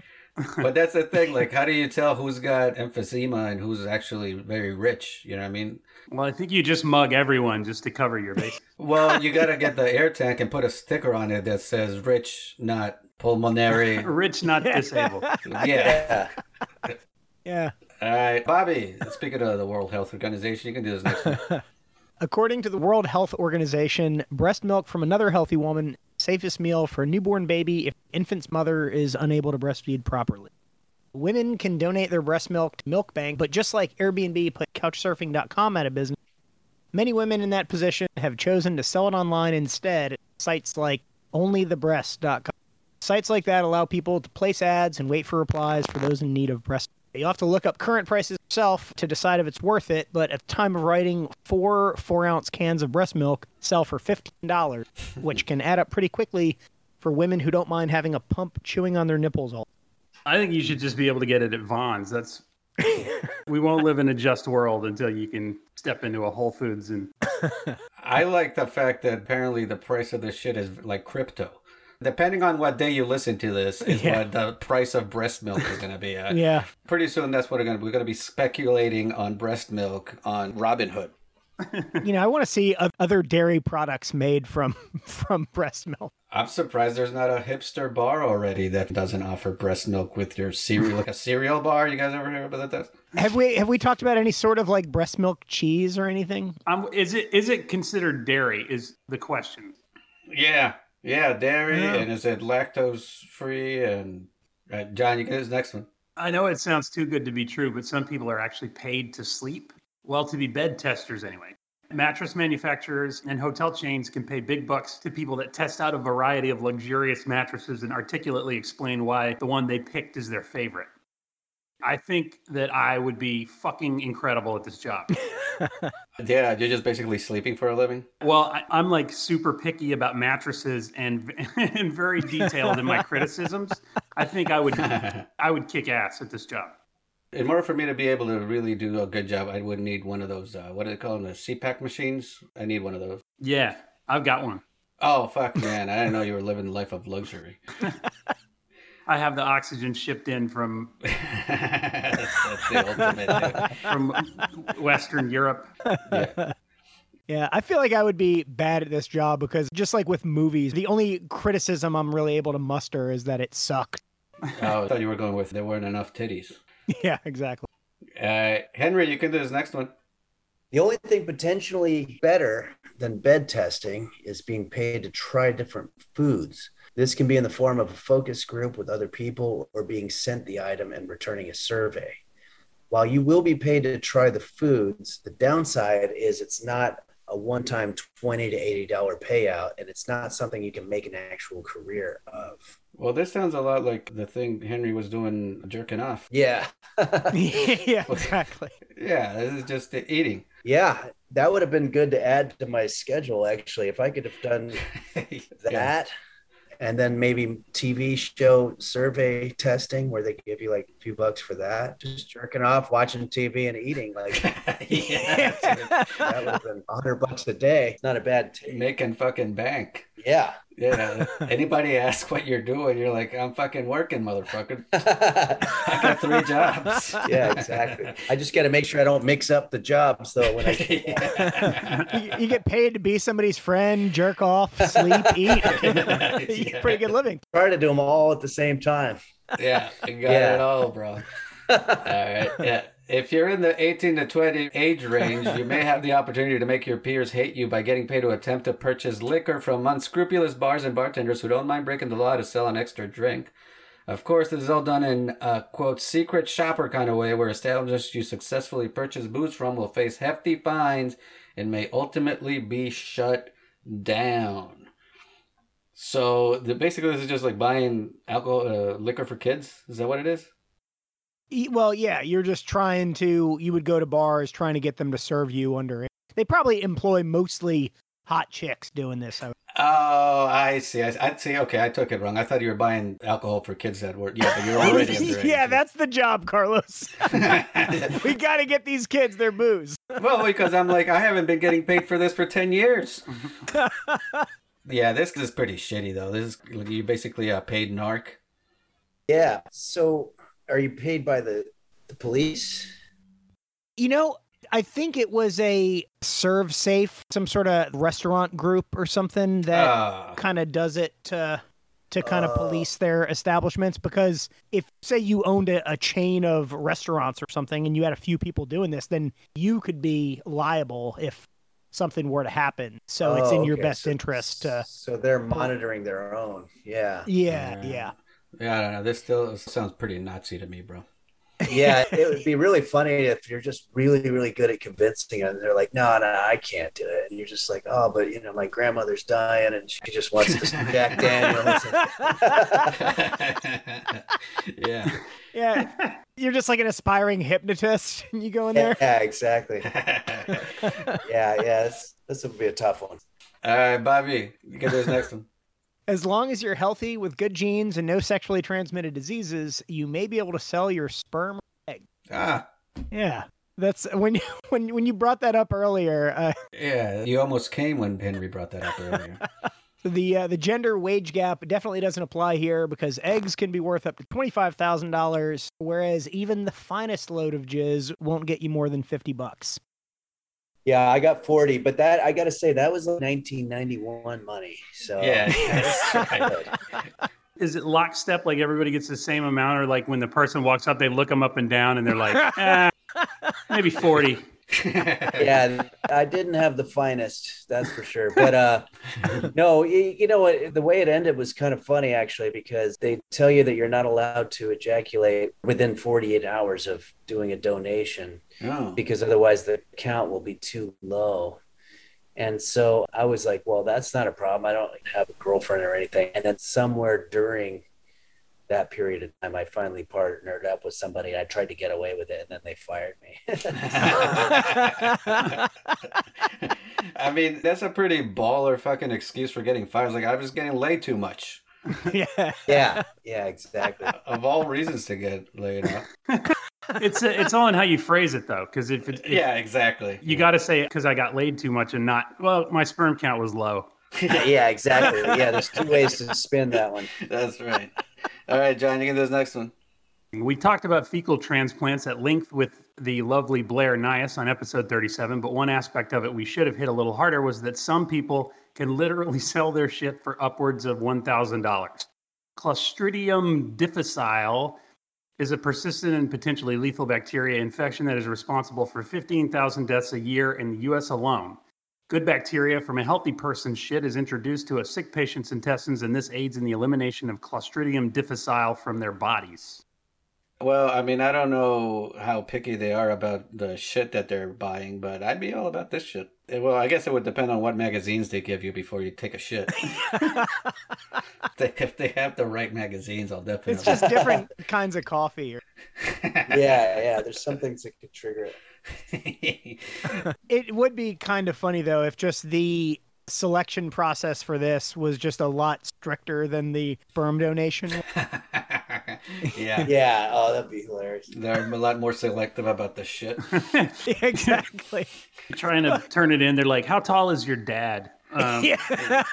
but that's the thing. Like, how do you tell who's got emphysema and who's actually very rich? You know what I mean? Well, I think you just mug everyone just to cover your base. Well, you got to get the air tank and put a sticker on it that says "rich, not pulmonary." Rich, not disabled. Yeah. yeah. All right, Bobby. Speaking of the World Health Organization, you can do this next one. According to the World Health Organization, breast milk from another healthy woman safest meal for a newborn baby if infant's mother is unable to breastfeed properly. Women can donate their breast milk to Milk Bank, but just like Airbnb put couchsurfing.com out of business, many women in that position have chosen to sell it online instead at sites like onlythebreast.com. Sites like that allow people to place ads and wait for replies for those in need of breast. You'll have to look up current prices yourself to decide if it's worth it, but at the time of writing, four four ounce cans of breast milk sell for $15, which can add up pretty quickly for women who don't mind having a pump chewing on their nipples all I think you should just be able to get it at Vons. That's we won't live in a just world until you can step into a Whole Foods and I like the fact that apparently the price of this shit is like crypto. Depending on what day you listen to this, is Yeah. what the price of breast milk is going to be at. Yeah. Pretty soon, that's what we're going to be. We're going to be speculating on breast milk on Robinhood. You know, I want to see other dairy products made from from breast milk. I'm surprised there's not a hipster bar already that doesn't offer breast milk with your cereal, like a cereal bar. You guys ever hear about that? Have we have we talked about any sort of like breast milk cheese or anything? um, is it is it considered dairy? Is the question. Yeah, yeah, dairy, Yeah. and is it lactose free? And uh, John, you get this next one. I know it sounds too good to be true, but some people are actually paid to sleep. Well, to be bed testers anyway. Mattress manufacturers and hotel chains can pay big bucks to people that test out a variety of luxurious mattresses and articulately explain why the one they picked is their favorite. I think that I would be fucking incredible at this job. Yeah, you're just basically sleeping for a living. Well, I, I'm like super picky about mattresses and and very detailed in my criticisms. I think I would I would kick ass at this job. in order for me to be able to really do a good job, I would need one of those. Uh, what do they call them? The CPAP machines. I need one of those. Yeah, I've got one. Oh fuck, man! I didn't know you were living the life of luxury. I have the oxygen shipped in from that's, that's the ultimate. yeah. from Western Europe. Yeah. Yeah, I feel like I would be bad at this job because just like with movies, the only criticism I'm really able to muster is that it sucked. Oh, I thought you were going with there weren't enough titties. Yeah, exactly. Uh, Henry, you can do this next one. The only thing potentially better than bed testing is being paid to try different foods. This can be in the form of a focus group with other people or being sent the item and returning a survey. While you will be paid to try the foods, the downside is it's not a one time 20 to $80 payout and it's not something you can make an actual career of. Well, this sounds a lot like the thing Henry was doing jerking off. Yeah. yeah, exactly. Yeah, this is just the eating. yeah, that would have been good to add to my schedule actually. If I could have done that Yeah. And then maybe TV show survey testing where they give you like a few bucks for that. Just jerking off, watching TV and eating. Like yeah, that would have been a hundred bucks a day. It's not a bad t- making fucking bank. Yeah. Yeah. Anybody ask what you're doing, you're like, I'm fucking working, motherfucker. I got three jobs. yeah, exactly. I just got to make sure I don't mix up the jobs though. When I you, you get paid to be somebody's friend, jerk off, sleep, eat. You get pretty good living. try to do them all at the same time. yeah, you got Yeah. it all, bro. All right. Yeah. If you're in the 18 to 20 age range, you may have the opportunity to make your peers hate you by getting paid to attempt to purchase liquor from unscrupulous bars and bartenders who don't mind breaking the law to sell an extra drink. Of course, this is all done in a quote secret shopper kind of way where establishments you successfully purchase booze from will face hefty fines and may ultimately be shut down. So the, basically, this is just like buying alcohol, uh, liquor for kids. Is that what it is? E- Well, yeah, you're just trying to. You would go to bars trying to get them to serve you under. They probably employ mostly hot chicks doing this. I- Oh, I see. I, I see. Okay, I took it wrong. I thought you were buying alcohol for kids that were. Yeah, but you're already underage. yeah, that's the job, Carlos. we got to get these kids their booze. well, because I'm like, I haven't been getting paid for this for ten years. yeah, this is pretty shitty though. This is you basically a paid narc. Yeah. So, are you paid by the the police? You know, I think it was a serve safe, some sort of restaurant group or something that Ah, kind of does it to to kind of Oh. police their establishments because if say you owned a, a chain of restaurants or something and you had a few people doing this then you could be liable if something were to happen so it's in Oh, your okay. best So- interest to So they're monitoring their own. Yeah. yeah yeah yeah, I don't know. This still sounds pretty Nazi to me, bro. Yeah. it would be really funny if you're just really, really good at convincing them. They're like, no, no, I can't do it. And you're just like, oh, but you know, my grandmother's dying and she just wants this Jack Daniels. yeah. yeah you're just like an aspiring hypnotist and you go in there yeah, exactly. Yeah, yeah. This, this would be a tough one. All right, Bobby, you get this next one. As long as you're healthy with good genes and no sexually transmitted diseases, you may be able to sell your sperm. Egg. Ah, Yeah. That's when you when when you brought that up earlier. Uh, yeah. You almost came when Henry brought that up earlier. the uh, the gender wage gap definitely doesn't apply here because eggs can be worth up to twenty five thousand dollars, whereas even the finest load of jizz won't get you more than fifty bucks. Yeah, I got 40, but that I got to say that was like 1991 money. So Yeah, that's right. good. Is it lockstep? Like everybody gets the same amount, or like when the person walks up, they look them up and down, and they're like, eh, maybe forty. yeah, I didn't have the finest, that's for sure. But uh no, you, you know what? The way it ended was kind of funny actually, because they tell you that you're not allowed to ejaculate within 48 hours of doing a donation oh. because otherwise the count will be too low. And so I was like, well, that's not a problem. I don't have a girlfriend or anything. And then somewhere during that period of time, I finally partnered up with somebody. I tried to get away with it, and then they fired me. I mean, that's a pretty baller fucking excuse for getting fired. It's like I was getting laid too much. yeah. yeah, yeah, exactly. Of all reasons to get laid off. it's uh, it's all in how you phrase it though, because if, it, if yeah, exactly. you got to say it because I got laid too much and not well, my sperm count was low. yeah, exactly. Yeah, there's two ways to spin that one. That's right. All right, John, you can do this next one. We talked about fecal transplants at length with the lovely Blair Nias on episode 37, but one aspect of it we should have hit a little harder was that some people can literally sell their shit for upwards of $1,000. Clostridium difficile is a persistent and potentially lethal bacteria infection that is responsible for 15,000 deaths a year in the US alone. Good bacteria from a healthy person's shit is introduced to a sick patient's intestines, and this aids in the elimination of Clostridium difficile from their bodies. Well, I mean, I don't know how picky they are about the shit that they're buying, but I'd be all about this shit. Eh, Well, I guess it would depend on what magazines they give you before you take a shit. If they have the right magazines, I'll definitely. It's just different kinds of coffee. Yeah, yeah. There's some things that could trigger it. It would be kind of funny though if just the selection process for this was just a lot stricter than the sperm donation. yeah. Yeah. Oh, that'd be hilarious. They're a lot more selective about the shit. exactly. Trying to turn it in, they're like, "How tall is your dad?" Um, Yeah.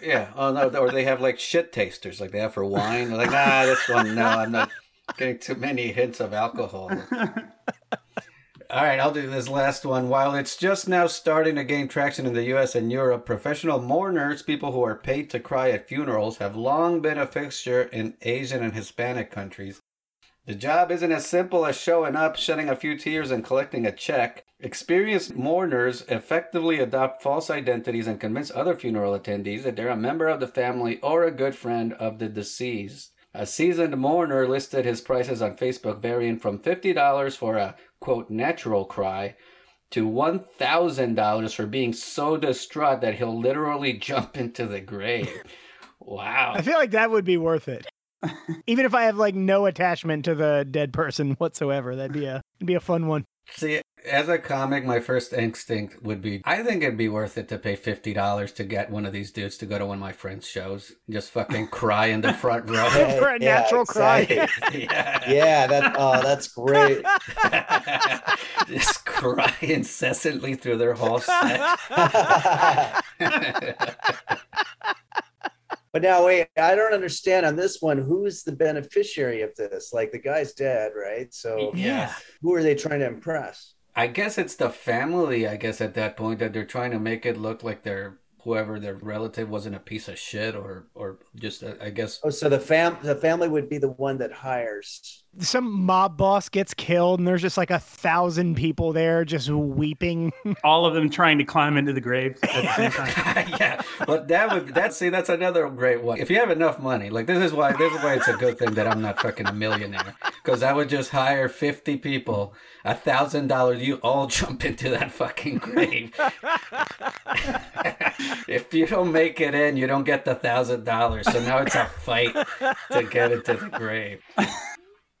Yeah. Oh no. Or they have like shit tasters, like they have for wine. They're like, nah, this one, no, I'm not getting too many hints of alcohol. All right, I'll do this last one. While it's just now starting to gain traction in the US and Europe, professional mourners, people who are paid to cry at funerals, have long been a fixture in Asian and Hispanic countries. The job isn't as simple as showing up, shedding a few tears, and collecting a check. Experienced mourners effectively adopt false identities and convince other funeral attendees that they're a member of the family or a good friend of the deceased. A seasoned mourner listed his prices on Facebook varying from $50 for a quote natural cry to $1,000 for being so distraught that he'll literally jump into the grave. Wow. I feel like that would be worth it. Even if I have like no attachment to the dead person whatsoever, that'd be a it'd be a fun one. See, as a comic, my first instinct would be I think it'd be worth it to pay $50 to get one of these dudes to go to one of my friends' shows. Just fucking cry in the front row. Hey, For a yeah, natural cry. exactly. yeah. Yeah. That. Oh, that's great. Just cry incessantly through their whole set. But now, wait, I don't understand on this one. Who's the beneficiary of this? Like the guy's dead, right? So yeah. who are they trying to impress? I guess it's the family, I guess, at that point that they're trying to make it look like their whoever their relative wasn't a piece of shit or or just uh, I guess Oh, so the fam the family would be the one that hires. Some mob boss gets killed and there's just like a thousand people there just weeping. all of them trying to climb into the grave at the same time. yeah, but that would that see that's another great one. If you have enough money, like this is why this is why it's a good thing that I'm not fucking a millionaire because I would just hire fifty people, a thousand dollars. You all jump into that fucking grave. if you don't make it in, you don't get the thousand dollars. So now it's a fight to get into the grave.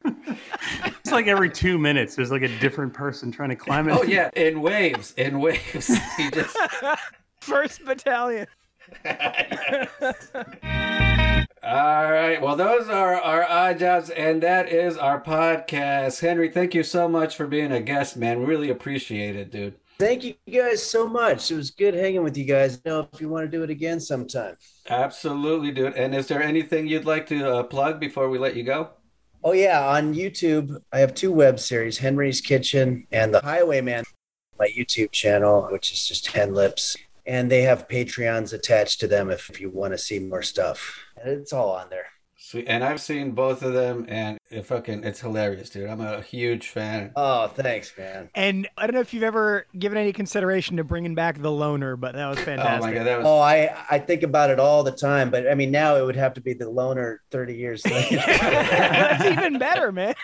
It's like every two minutes, there's like a different person trying to climb it. Oh yeah, in waves, in waves. You just First battalion. All right. Well, those are our odd jobs, and that is our podcast. Henry, thank you so much for being a guest, man. We really appreciate it, dude. Thank you guys so much. It was good hanging with you guys. You know if you want to do it again sometime. Absolutely, dude. And is there anything you'd like to uh, plug before we let you go? Oh yeah, on YouTube I have two web series: Henry's Kitchen and The Highwayman. My YouTube channel, which is just Ten Lips, and they have Patreons attached to them if, if you want to see more stuff. And it's all on there. Sweet. And I've seen both of them, and it fucking it's hilarious, dude. I'm a huge fan. Oh, thanks, man. And I don't know if you've ever given any consideration to bringing back the loner, but that was fantastic. Oh fantastic. my god, that was Oh, I I think about it all the time, but I mean now it would have to be the loner thirty years later. That's even better, man.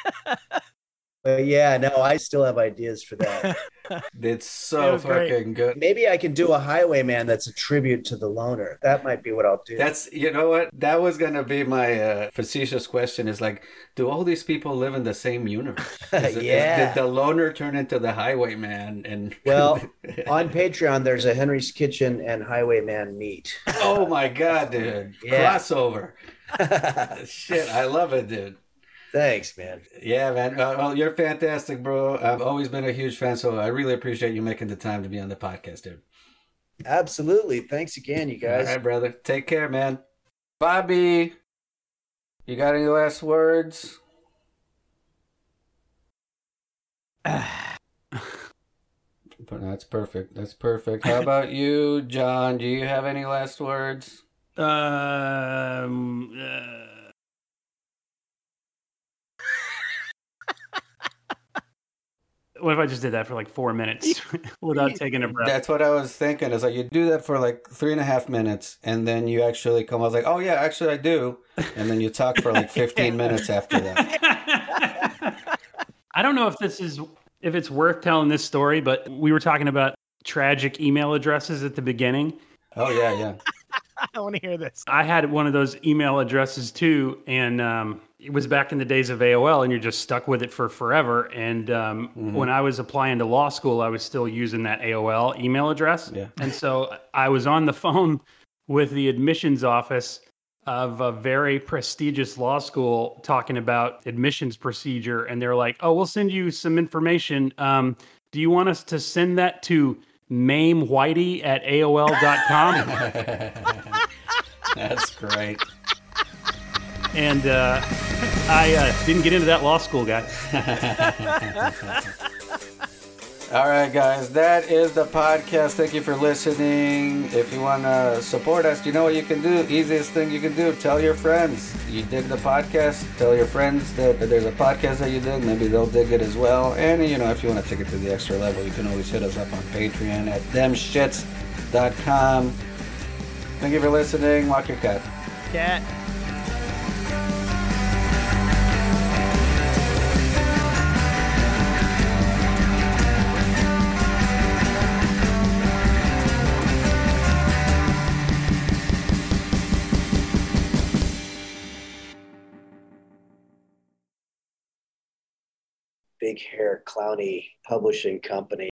But yeah, no, I still have ideas for that. it's It so great. fucking good. Maybe I can do a Highwayman that's a tribute to the loner. That might be what I'll do. That's you know what that was gonna be my uh, facetious question is like, do all these people live in the same universe? Is it- is- Yeah. did the loner turn into the highwayman? And Well, on Patreon, there's a Henry's Kitchen and Highwayman meet. oh my god, dude, Yeah. crossover! Shit, I love it, dude. Thanks, man. Yeah, man. Uh, well, you're fantastic, bro. I've always been a huge fan, so I really appreciate you making the time to be on the podcast, dude. Absolutely. Thanks again, you guys. All right, brother. Take care, man. Bobby, you got any last words? That's perfect. That's perfect. How about you, John? Do you have any last words? Um. What if I just did that for like four minutes without taking a breath? That's what I was thinking. Is like you do that for like three and a half minutes, and then you actually come. I was like, oh yeah, actually I do, and then you talk for like fifteen minutes after that. I don't know if this is if it's worth telling this story, but we were talking about tragic email addresses at the beginning. Oh yeah, yeah. I want to hear this. I had one of those email addresses too, and um, it was back in the days of AOL, and you're just stuck with it for forever. And um, mm-hmm. when I was applying to law school, I was still using that AOL email address. Yeah. And so I was on the phone with the admissions office of a very prestigious law school talking about admissions procedure, and they're like, "Oh, we'll send you some information. Um, do you want us to send that to?" Mame Whitey at AOL.com. That's great. And uh, I uh, didn't get into that law school, guy. All right, guys, that is the podcast. Thank you for listening. If you want to support us, you know what you can do? Easiest thing you can do tell your friends. You dig the podcast, tell your friends that there's a podcast that you dig. Maybe they'll dig it as well. And, you know, if you want to take it to the extra level, you can always hit us up on Patreon at themshits.com. Thank you for listening. Walk your cat. Cat. Big hair clowny publishing company